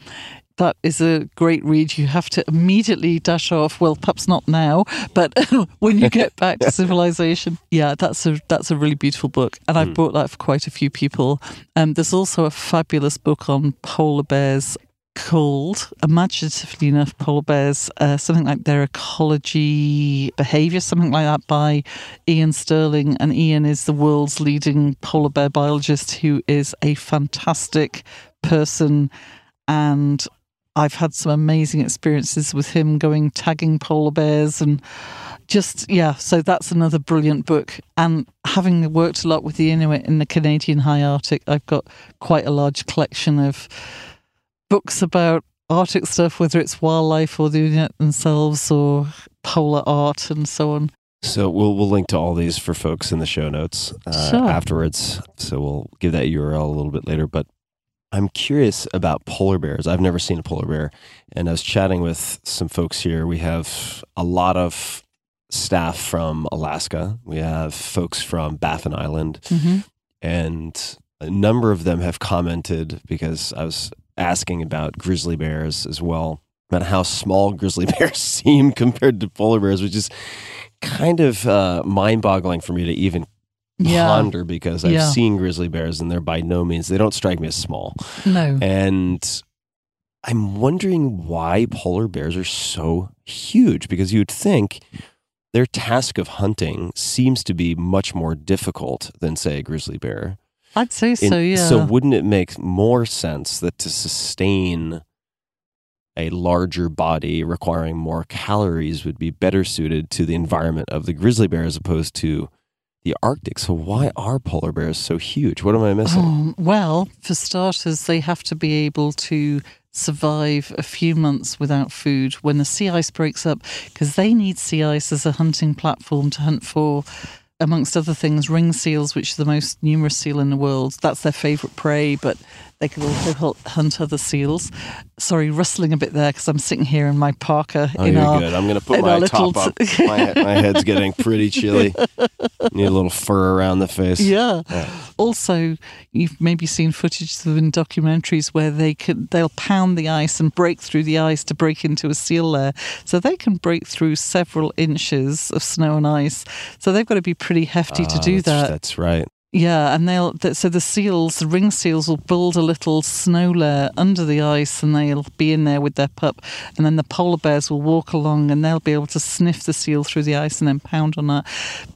that is a great read. You have to immediately dash off. Well, perhaps not now, but (laughs) when you get back to civilization, yeah, that's a that's a really beautiful book, and I've bought that for quite a few people. Um, there's also a fabulous book on polar bears called, imaginatively enough, polar bears, uh, something like their ecology behavior, something like that, by Ian Stirling. And Ian is the world's leading polar bear biologist who is a fantastic person. And I've had some amazing experiences with him going tagging polar bears and just yeah so that's another brilliant book and having worked a lot with the inuit in the canadian high arctic i've got quite a large collection of books about arctic stuff whether it's wildlife or the inuit themselves or polar art and so on So we'll we'll link to all these for folks in the show notes uh, Sure. afterwards. So we'll give that URL a little bit later. But I'm curious about polar bears. I've never seen a polar bear, and I was chatting with some folks here. We have a lot of staff from Alaska. We have folks from Baffin Island, hmm and a number of them have commented because I was asking about grizzly bears as well, about how small (laughs) grizzly bears (laughs) seem compared to polar bears, which is kind of uh, mind-boggling for me to even yeah ponder because I've Yeah. seen grizzly bears and they're by no means they don't strike me as small. no And I'm wondering why polar bears are so huge because you'd think their task of hunting seems to be much more difficult than say a grizzly bear. I'd say so yeah So wouldn't it make more sense that to sustain a larger body requiring more calories would be better suited to the environment of the grizzly bear as opposed to the Arctic? So why are polar bears so huge? What am I missing? Um, well, for starters, they have to be able to survive a few months without food when the sea ice breaks up because they need sea ice as a hunting platform to hunt for amongst other things ring seals which are the most numerous seal in the world. That's their favorite prey but they can also hunt other seals sorry rustling a bit there because i'm sitting here in my parka Oh, in you're our good. I'm going to put my top up. (laughs) my, my head's getting pretty chilly. (laughs) Need a little fur around the face. Yeah. Yeah. Also, you've maybe seen footage of in documentaries where they can they'll pound the ice and break through the ice to break into a seal lair. So they can break through several inches of snow and ice. So they've got to be pretty hefty to Ah, do that. That's right. Yeah, and they'll th- so the seals, the ring seals, will build a little snow lair under the ice, and they'll be in there with their pup. And then the polar bears will walk along, and they'll be able to sniff the seal through the ice and then pound on that.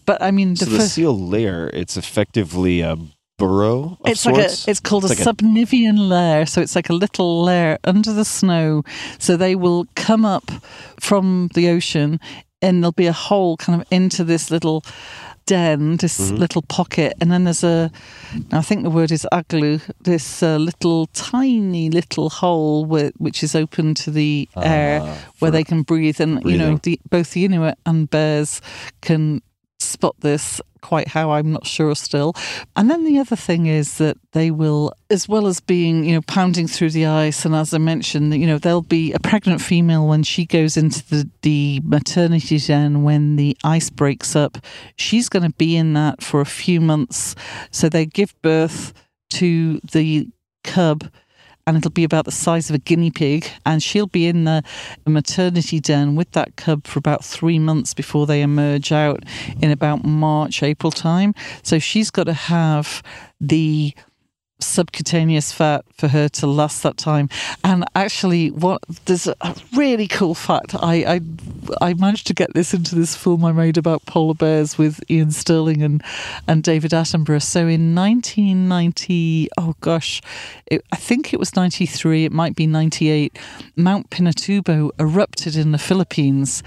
But I mean, So the the first, seal lair, it's effectively a burrow of it's sorts? like a it's called It's a like a- layer so it's like a little layer under the snow so they will come up from the ocean and there'll be a hole kind of into this little den this Mm-hmm. little pocket and then there's a i think the word is uglu this uh, little tiny little hole where, which is open to the air Ah, where they can breathe and you know the, both the inuit and bears can spot this quite how i'm not sure still. And then the other thing is that they will as well as being you know pounding through the ice and as i mentioned you know there'll be a pregnant female when she goes into the, the maternity den when the ice breaks up. She's going to be in that for a few months. So they give birth to the cub and it'll be about the size of a guinea pig and she'll be in the maternity den with that cub for about three months before they emerge out in about march april time. So she's got to have the subcutaneous fat for her to last that time. And actually what there's a really cool fact. I, I i managed to get this into this film i made about polar bears with ian stirling and and david attenborough. So in 1990 oh gosh it, i think it was 93 it might be 98 mount pinatubo erupted in the philippines.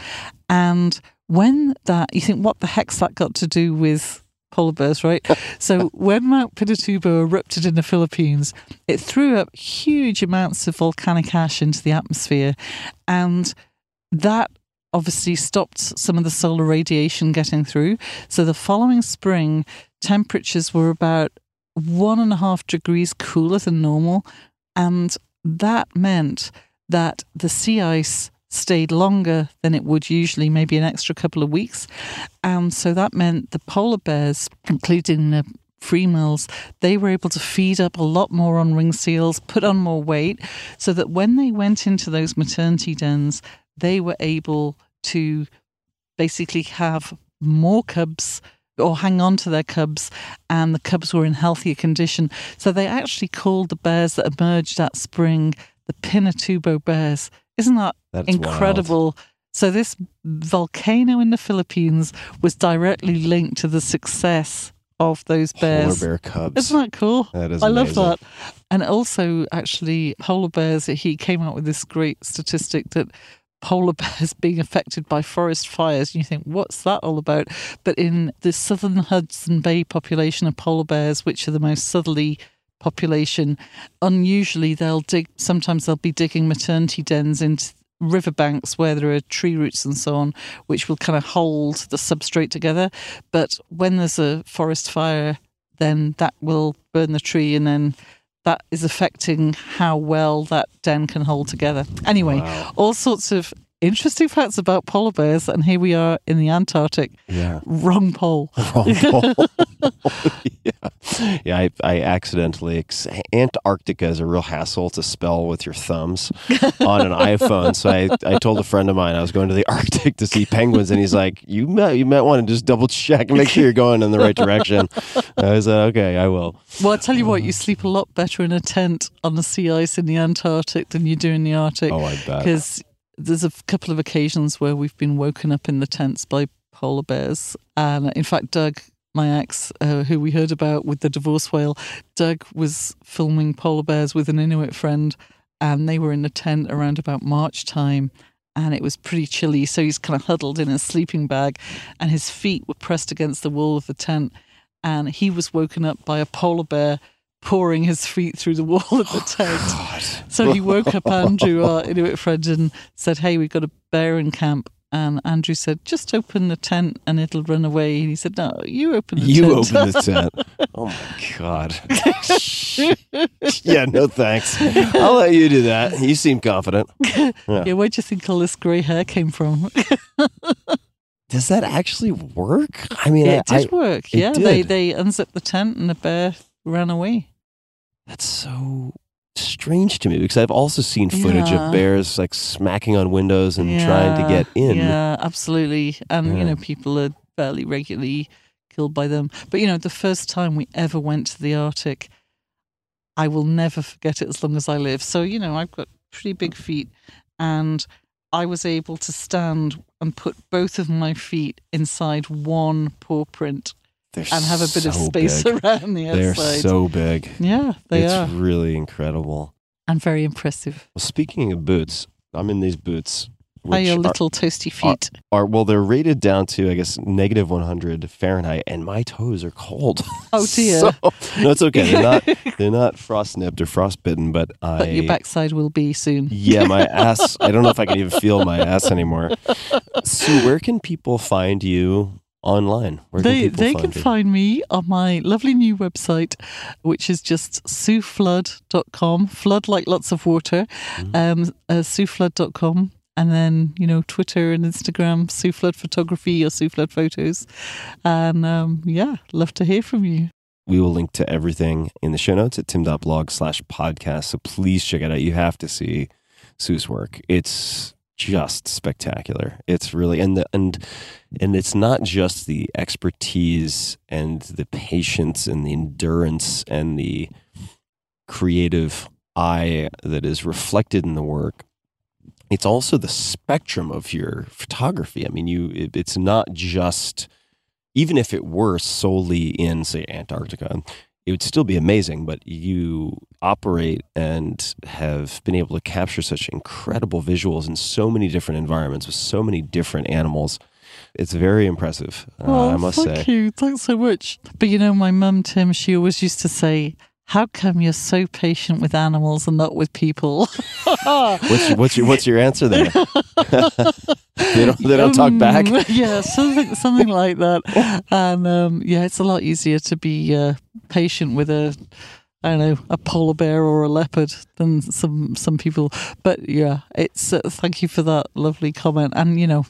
And when that you think what the heck's that got to do with polar bears, right? so (laughs) when Mount Pinatubo erupted in the Philippines, it threw up huge amounts of volcanic ash into the atmosphere, and that obviously stopped some of the solar radiation getting through. So the following spring, temperatures were about one and a half degrees cooler than normal, and that meant that the sea ice stayed longer than it would usually, maybe an extra couple of weeks. And so that meant the polar bears, including the females, they were able to feed up a lot more on ring seals, put on more weight, so that when they went into those maternity dens, they were able to basically have more cubs or hang on to their cubs, and the cubs were in healthier condition. So they actually called the bears that emerged that spring the Pinatubo bears. Isn't that That's incredible? So this volcano in the Philippines was directly linked to the success of those bears. Polar bear cubs. Isn't that cool? That is I love that. And also, actually, polar bears, he came out with this great statistic that polar (laughs) bears being affected by forest fires. And you think, what's that all about? But in the southern Hudson Bay population of polar bears, which are the most southerly population, unusually they'll dig, sometimes they'll be digging maternity dens into riverbanks where there are tree roots and so on, which will kind of hold the substrate together. But when there's a forest fire, then that will burn the tree and then that is affecting how well that den can hold together. Anyway, all sorts of interesting facts about polar bears, and here we are in the Antarctic. Yeah. Wrong pole. Wrong (laughs) pole. (laughs) yeah. yeah, I, I accidentally. Ex- Antarctica is a real hassle to spell with your thumbs (laughs) on an iPhone. So I, I told a friend of mine I was going to the Arctic to see penguins, and he's like, "You might you might want to just double check and make sure you're going in the right direction." I was like, "Okay, I will." Well, I tell you what, you sleep a lot better in a tent on the sea ice in the Antarctic than you do in the Arctic. Oh, I bet. Because there's a couple of occasions where we've been woken up in the tents by polar bears. And in fact, Doug, my ex, uh, who we heard about with the divorce whale, Doug was filming polar bears with an Inuit friend, and they were in the tent around about March time. And it was pretty chilly, so he's kind of huddled in his sleeping bag, and his feet were pressed against the wall of the tent. And he was woken up by a polar bear pouring his feet through the wall of the oh, tent. So he woke up Andrew, our Inuit friend, and said, Hey, we've got a bear in camp. And Andrew said, Just open the tent and it'll run away. And he said, No, you open the You tent. You open the (laughs) tent. Oh my god. yeah, no thanks. I'll let you do that. You seem confident. (laughs) yeah, where do you think all this grey hair came from? (laughs) Does that actually work? I mean, it I, did work. it Yeah, they, they unzipped the tent and the bear ran away. That's so strange to me because I've also seen footage Yeah. of bears like smacking on windows and trying to get in. Yeah, absolutely. And, Yeah. you know, people are fairly regularly killed by them. But, you know, the first time we ever went to the Arctic, I will never forget it as long as I live. So, you know, I've got pretty big feet and I was able to stand and put both of my feet inside one paw print They're and have a bit of space big. around the outside. They're so big. yeah, they it's are. really incredible. And very impressive. Well, speaking of boots, I'm in these boots. Are your little toasty feet? are well, they're rated down to I guess negative 100 Fahrenheit, and my toes are cold. (laughs) Oh, dear. (laughs) So- no, it's okay. They're not (laughs) they're not frost nipped or frostbitten, but I but your backside will be soon. Yeah, my ass. I don't know if I can even feel my ass anymore. Sue, where can people find you online? Where they people they find can you? find me on my lovely new website, which is just sueflood.com. Flood like lots of water. Mm-hmm. Um, uh, sueflood.com. And then, you know, Twitter and Instagram, Sue Flood Photography or Sue Flood Photos. And um, yeah, love to hear from you. We will link to everything in the show notes at tim.blog slash podcast. So please check it out. You have to see Sue's work. It's just spectacular. It's really and the and and it's not just the expertise and the patience and the endurance and the creative eye that is reflected in the work. It's also the spectrum of your photography. I mean, you it, it's not just even if it were solely in say Antarctica, it would still be amazing, but you operate and have been able to capture such incredible visuals in so many different environments with so many different animals. It's very impressive, uh, oh, I must thank say. Thank you. Thanks so much. But you know, my mum, Tim, she always used to say, how come you're so patient with animals and not with people? (laughs) What's your, what's your what's your answer there? (laughs) they don't they don't talk back. Um, (laughs) yeah, something something like that. And um, yeah, it's a lot easier to be uh, patient with a I don't know a polar bear or a leopard than some some people. But yeah, it's uh, thank you for that lovely comment. And you know,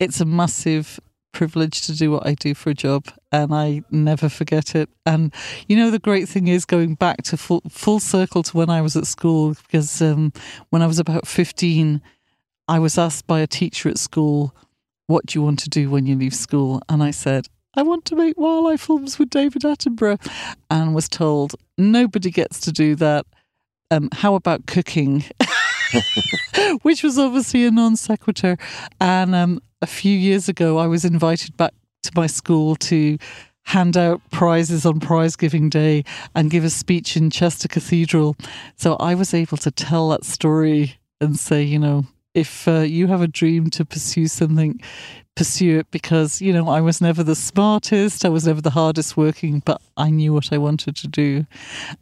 it's a massive privileged to do what I do for a job, and I never forget it. And you know, the great thing is going back to full, full circle to when I was at school, because um, when I was about 15, I was asked by a teacher at school, What do you want to do when you leave school? And I said, I want to make wildlife films with David Attenborough, and was told, Nobody gets to do that. Um, how about cooking? (laughs) (laughs) Which was obviously a non sequitur. And um, a few years ago, I was invited back to my school to hand out prizes on prize giving day and give a speech in Chester Cathedral. So I was able to tell that story and say, you know, if uh, you have a dream to pursue something, pursue it because, you know, I was never the smartest, I was never the hardest working, but I knew what I wanted to do.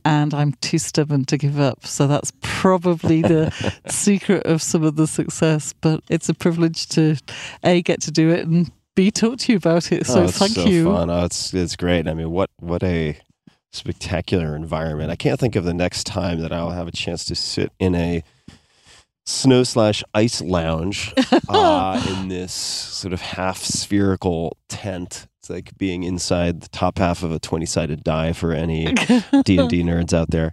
And I'm too stubborn to give up. So that's probably the (laughs) secret of some of the success. But it's a privilege to A, get to do it and B, talk to you about it. So oh, it's thank so you. Fun. Oh, it's it's great. I mean, what what a spectacular environment. I can't think of the next time that I'll have a chance to sit in a snow slash ice lounge (laughs) uh, in this sort of half spherical tent. It's like being inside the top half of a twenty sided die for any (laughs) D and D nerds out there.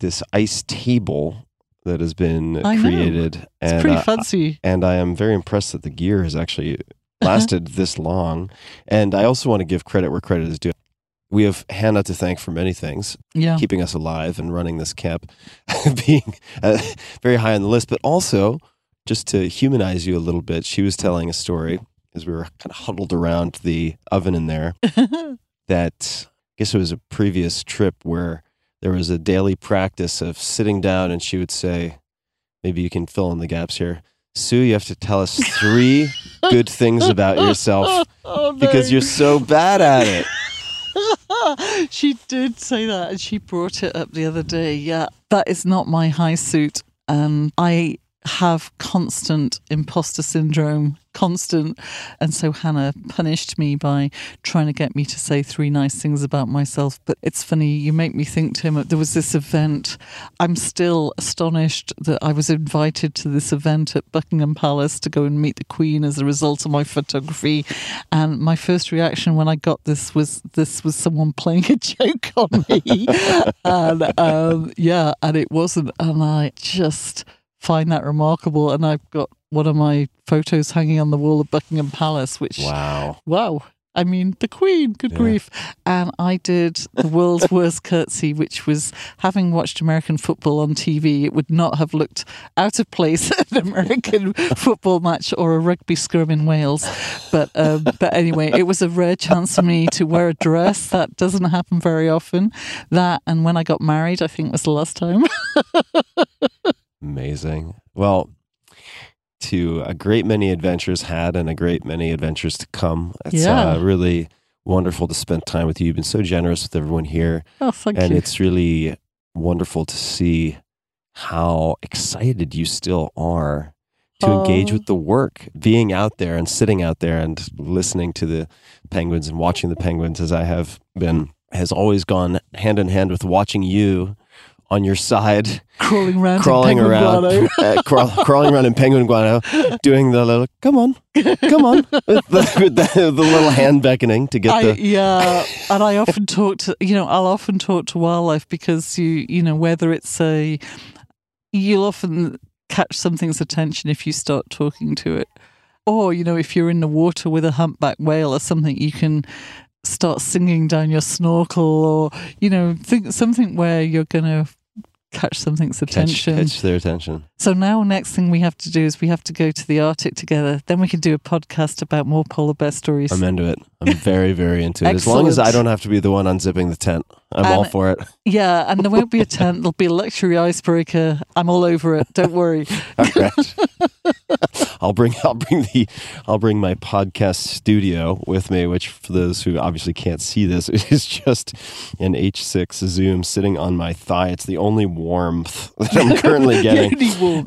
This ice table that has been I know. created, It's and pretty uh, fancy. and I am very impressed that the gear has actually (laughs) lasted this long. And I also want to give credit where credit is due. We have Hannah to thank for many things, Yeah. keeping us alive and running this camp, (laughs) being uh, very high on the list, but also just to humanize you a little bit. She was telling a story as we were kind of huddled around the oven in there (laughs) that I guess it was a previous trip where there was a daily practice of sitting down and she would say, maybe you can fill in the gaps here. Sue, you have to tell us three (laughs) good things about yourself Oh, because you're so bad at it. (laughs) she did say that and she brought it up the other day. Yeah, that is not my high suit. And I have constant imposter syndrome, constant. And so Hannah punished me by trying to get me to say three nice things about myself. But it's funny, you make me think, Tim, there was this event. I'm still astonished that I was invited to this event at Buckingham Palace to go and meet the Queen as a result of my photography. And my first reaction when I got this was this was someone (laughs) playing a joke on me. (laughs) and um, yeah, and it wasn't. And I just find that remarkable. And I've got one of my photos hanging on the wall of Buckingham Palace, which Wow. wow. I mean, the Queen, good Yeah. grief. And I did the world's (laughs) worst curtsy, which was having watched American football on TV, it would not have looked out of place (laughs) at an American (laughs) football match or a rugby scrum in Wales. But um, but anyway, it was a rare chance for me to wear a dress. That doesn't happen very often. That and when I got married, I think was the last time. Amazing. Well, to a great many adventures had and a great many adventures to come. It's Yeah. uh, really wonderful to spend time with you. You've been so generous with everyone here. Oh, thank and you. it's really wonderful to see how excited you still are to engage Oh. with the work, being out there and sitting out there and listening to the penguins and watching the penguins as I have been has always gone hand in hand with watching you on your side. Crawling around, crawling around. (laughs) uh, crawl, crawling around in penguin guano doing the little come on come on (laughs) with the, with the, the little hand beckoning to get I, the yeah, and I often talk to you know I'll often talk to wildlife because you you know whether it's a you'll often catch something's attention if you start talking to it, or you know if you're in the water with a humpback whale or something, you can start singing down your snorkel or you know think something where you're gonna catch something's attention. catch their attention So now, next thing we have to do is we have to go to the Arctic together. Then we can do a podcast about more polar bear stories. I'm into it I'm very very into it as long as I don't have to be the one unzipping the tent I'm all for it Yeah, and there won't be a tent. There'll be a luxury icebreaker. I'm all over it. Don't worry. (laughs) all right (laughs) (laughs) I'll bring I'll bring the I'll bring my podcast studio with me, which for those who obviously can't see this, (laughs) is just an H6 Zoom sitting on my thigh. It's the only warmth (laughs) that I'm currently getting.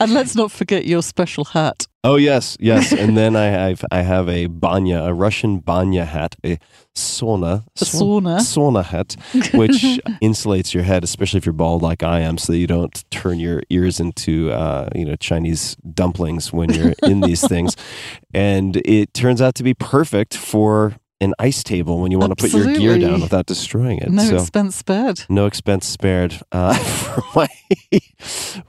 and let's not forget your special hat. Oh yes, yes. and then I have I have a banya, a Russian banya hat, a sauna, A sauna. sauna hat, which insulates your head, especially if you're bald like I am, so that you don't turn your ears into uh, you know Chinese dumplings when you're in these (laughs) things. And it turns out to be perfect for an ice table when you want to put your gear down without destroying it. No so expense spared. no expense spared uh, (laughs) for my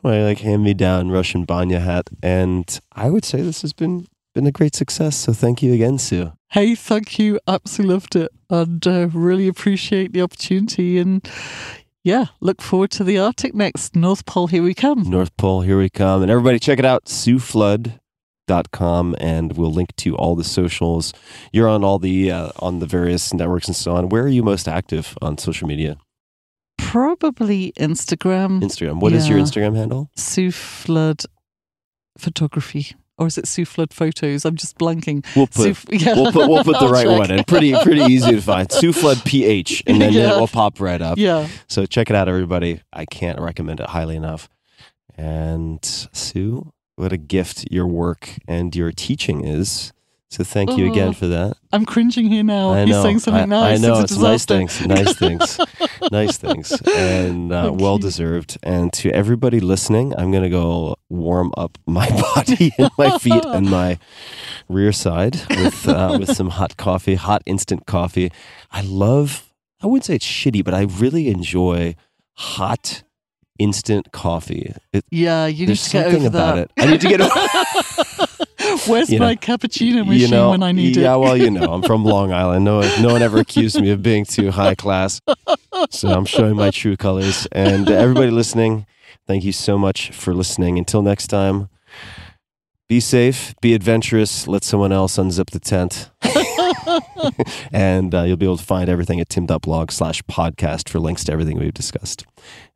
my like hand me down Russian banya hat, and I would say this has been been a great success. So thank you again, Sue. Hey, thank you. Absolutely loved it. And uh, really appreciate the opportunity. And yeah, look forward to the Arctic next. North Pole, here we come. North Pole, here we come, and everybody check it out, SueFlood.com, and we'll link to all the socials. You're on all the uh, on the various networks and so on. Where are you most active on social media? Probably Instagram, Instagram. What is your Instagram handle? Sue Flood Photography. Or is it Sue Flood Photos? I'm just blanking. We'll put Sue- (laughs) yeah. we'll put we'll put the right check. one in. Pretty pretty easy to find. (laughs) SueFlood PH, and then Yeah. it will pop right up. Yeah. So check it out, everybody. I can't recommend it highly enough. And Sue, what a gift your work and your teaching is. So thank you again Oh, for that. I'm cringing here now. I He's saying something I, nice. I know it's, it's nice things, nice things, (laughs) nice things, and uh, well deserved. And to everybody listening, I'm gonna go warm up my (laughs) body and my feet and (laughs) my rear side with uh, with some hot coffee, hot instant coffee. I love. I wouldn't say it's shitty, but I really enjoy hot instant coffee. It, Yeah, you need there's to get something over about that. it. I need to get over. (laughs) Where's You my know, cappuccino machine you know, when I need yeah, it? Yeah, well, you know, I'm from (laughs) Long Island. No, no one ever accused me of being too high class. So I'm showing my true colors. And everybody listening, thank you so much for listening. Until next time, be safe, be adventurous, let someone else unzip the tent. (laughs) and uh, you'll be able to find everything at tim.blog slash podcast for links to everything we've discussed.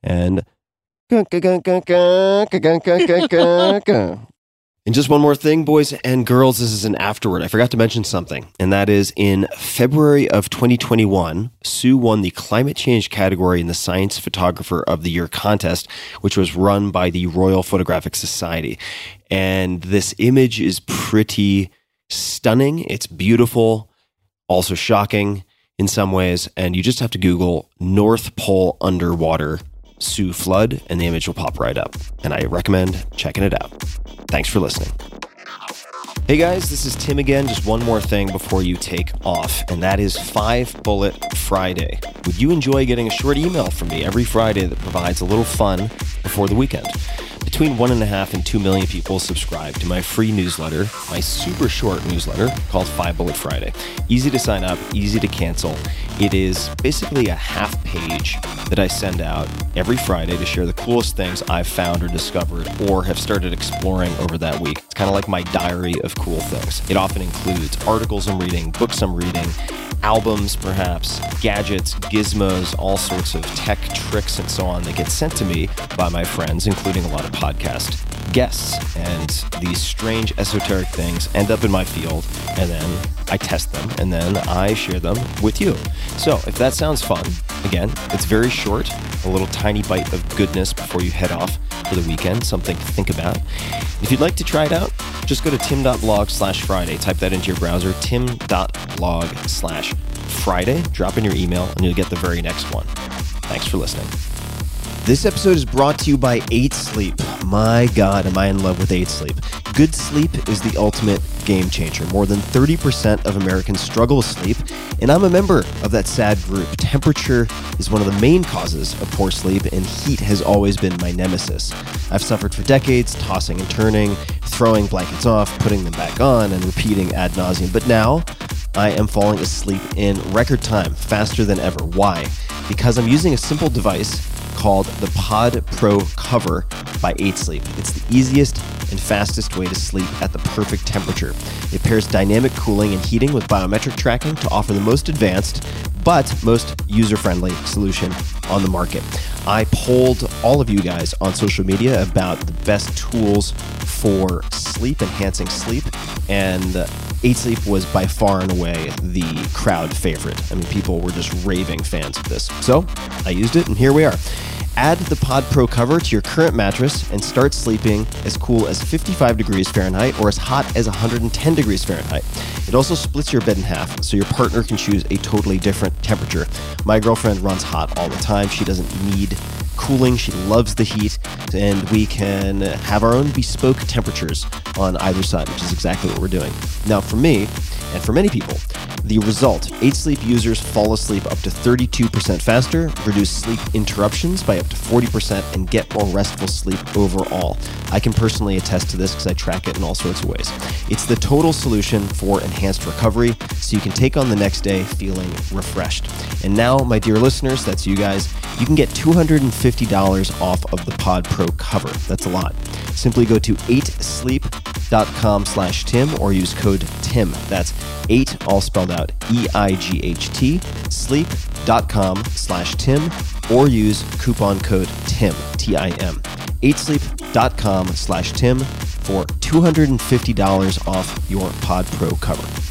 And (laughs) and just one more thing, boys and girls, this is an afterword. I forgot to mention something, and that is in February of 2021, Sue won the climate change category in the Science Photographer of the Year contest, which was run by the Royal Photographic Society. And this image is pretty stunning. It's beautiful, also shocking in some ways. And you just have to Google North Pole underwater Sue Flood, and the image will pop right up. And I recommend checking it out. Thanks for listening. Hey guys, this is Tim again. Just one more thing before you take off, and that is Five Bullet Friday. Would you enjoy getting a short email from me every Friday that provides a little fun before the weekend? Between one and a half and two million people subscribe to my free newsletter, my super short newsletter called Five Bullet Friday. Easy to sign up, easy to cancel. It is basically a half page that I send out every Friday to share the coolest things I've found or discovered or have started exploring over that week. It's kind of like my diary of cool things. It often includes articles I'm reading, books I'm reading, albums, perhaps, gadgets, gizmos, all sorts of tech tricks and so on that get sent to me by my friends, including a lot of podcast guests. And these strange esoteric things end up in my field, and then I test them, and then I share them with you. So if that sounds fun, again, it's very short, a little tiny bite of goodness before you head off for the weekend, something to think about. If you'd like to try it out, just go to tim.blog slash Friday. Type that into your browser, tim.blog slash Friday. Drop in your email, and you'll get the very next one. Thanks for listening. This episode is brought to you by 8 Sleep. My God, am I in love with 8 Sleep. Good sleep is the ultimate game changer. More than 30% of Americans struggle with sleep, and I'm a member of that sad group. Temperature is one of the main causes of poor sleep, and heat has always been my nemesis. I've suffered for decades, tossing and turning, throwing blankets off, putting them back on, and repeating ad nauseum. But now, I am falling asleep in record time, faster than ever. Why? Because I'm using a simple device called the Pod Pro Cover by 8 Sleep. It's the easiest and fastest way to sleep at the perfect temperature. It pairs dynamic cooling and heating with biometric tracking to offer the most advanced but most user friendly solution on the market. I polled all of you guys on social media about the best tools for sleep, enhancing sleep, and uh, 8 Sleep was by far and away the crowd favorite. I mean, people were just raving fans of this. So I used it, and here we are. Add the Pod Pro cover to your current mattress and start sleeping as cool as 55 degrees Fahrenheit or as hot as 110 degrees Fahrenheit. It also splits your bed in half so your partner can choose a totally different temperature. My girlfriend runs hot all the time. She doesn't need cooling. She loves the heat, and we can have our own bespoke temperatures on either side, which is exactly what we're doing. Now, for me, and for many people, the result 8 Sleep users fall asleep up to 32% faster, reduce sleep interruptions by up to 40%, and get more restful sleep overall. I can personally attest to this because I track it in all sorts of ways. It's the total solution for enhanced recovery so you can take on the next day feeling refreshed. And now, my dear listeners, that's you guys, you can get $250 off of the Pod Pro cover. That's a lot. Simply go to 8sleep.com slash Tim or use code TIM. That's 8 all spelled out E-I-G-H-T sleep.com slash Tim or use coupon code TIM, T-I-M. 8sleep.com slash Tim for $250 off your Pod Pro cover.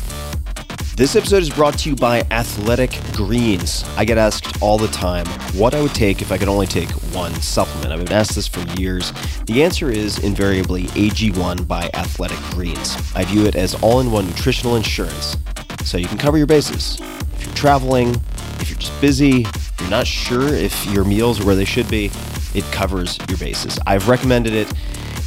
This episode is brought to you by Athletic Greens. I get asked all the time what I would take if I could only take one supplement. I've been asked this for years. The answer is invariably AG1 by Athletic Greens. I view it as all in one nutritional insurance, so you can cover your bases. If you're traveling, if you're just busy, you're not sure if your meals are where they should be, it covers your bases. I've recommended it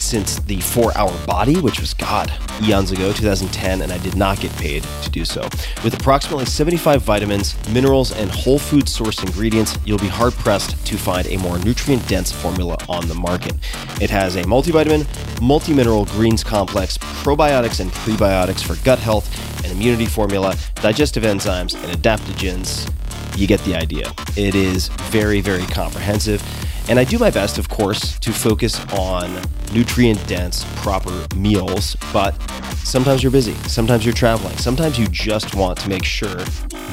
since the four hour body, which was, God, eons ago, 2010, and I did not get paid to do so. With approximately 75 vitamins, minerals, and whole food sourced ingredients, you'll be hard pressed to find a more nutrient dense formula on the market. It has a multivitamin, multi mineral greens complex, probiotics and prebiotics for gut health, an immunity formula, digestive enzymes, and adaptogens. You get the idea. It is very, very comprehensive. And I do my best, of course, to focus on nutrient dense, proper meals, but sometimes you're busy, sometimes you're traveling, sometimes you just want to make sure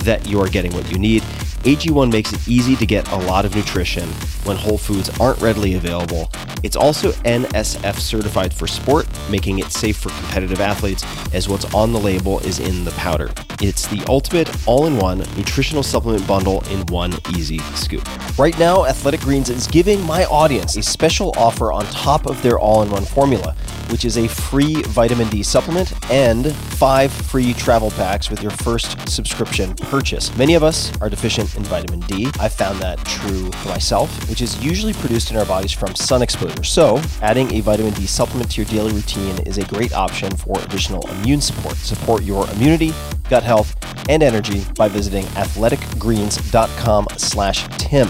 that you are getting what you need. AG1 makes it easy to get a lot of nutrition when whole foods aren't readily available. It's also NSF certified for sport, making it safe for competitive athletes, as what's on the label is in the powder. It's the ultimate all in one nutritional supplement bundle in one easy scoop. Right now, Athletic Greens is giving my audience a special offer on top of their all in one formula, which is a free vitamin D supplement and five free travel packs with your first subscription purchase. Many of us are deficient in vitamin D. I found that true for myself, which is usually produced in our bodies from sun exposure. So, adding a vitamin D supplement to your daily routine is a great option for additional immune support. Support your immunity, gut health, and energy by visiting athleticgreens.com slash Tim.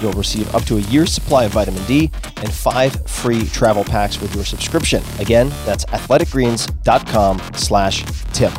You'll receive up to a year's supply of vitamin D and five free travel packs with your subscription. Again, that's athleticgreens.com slash Tim.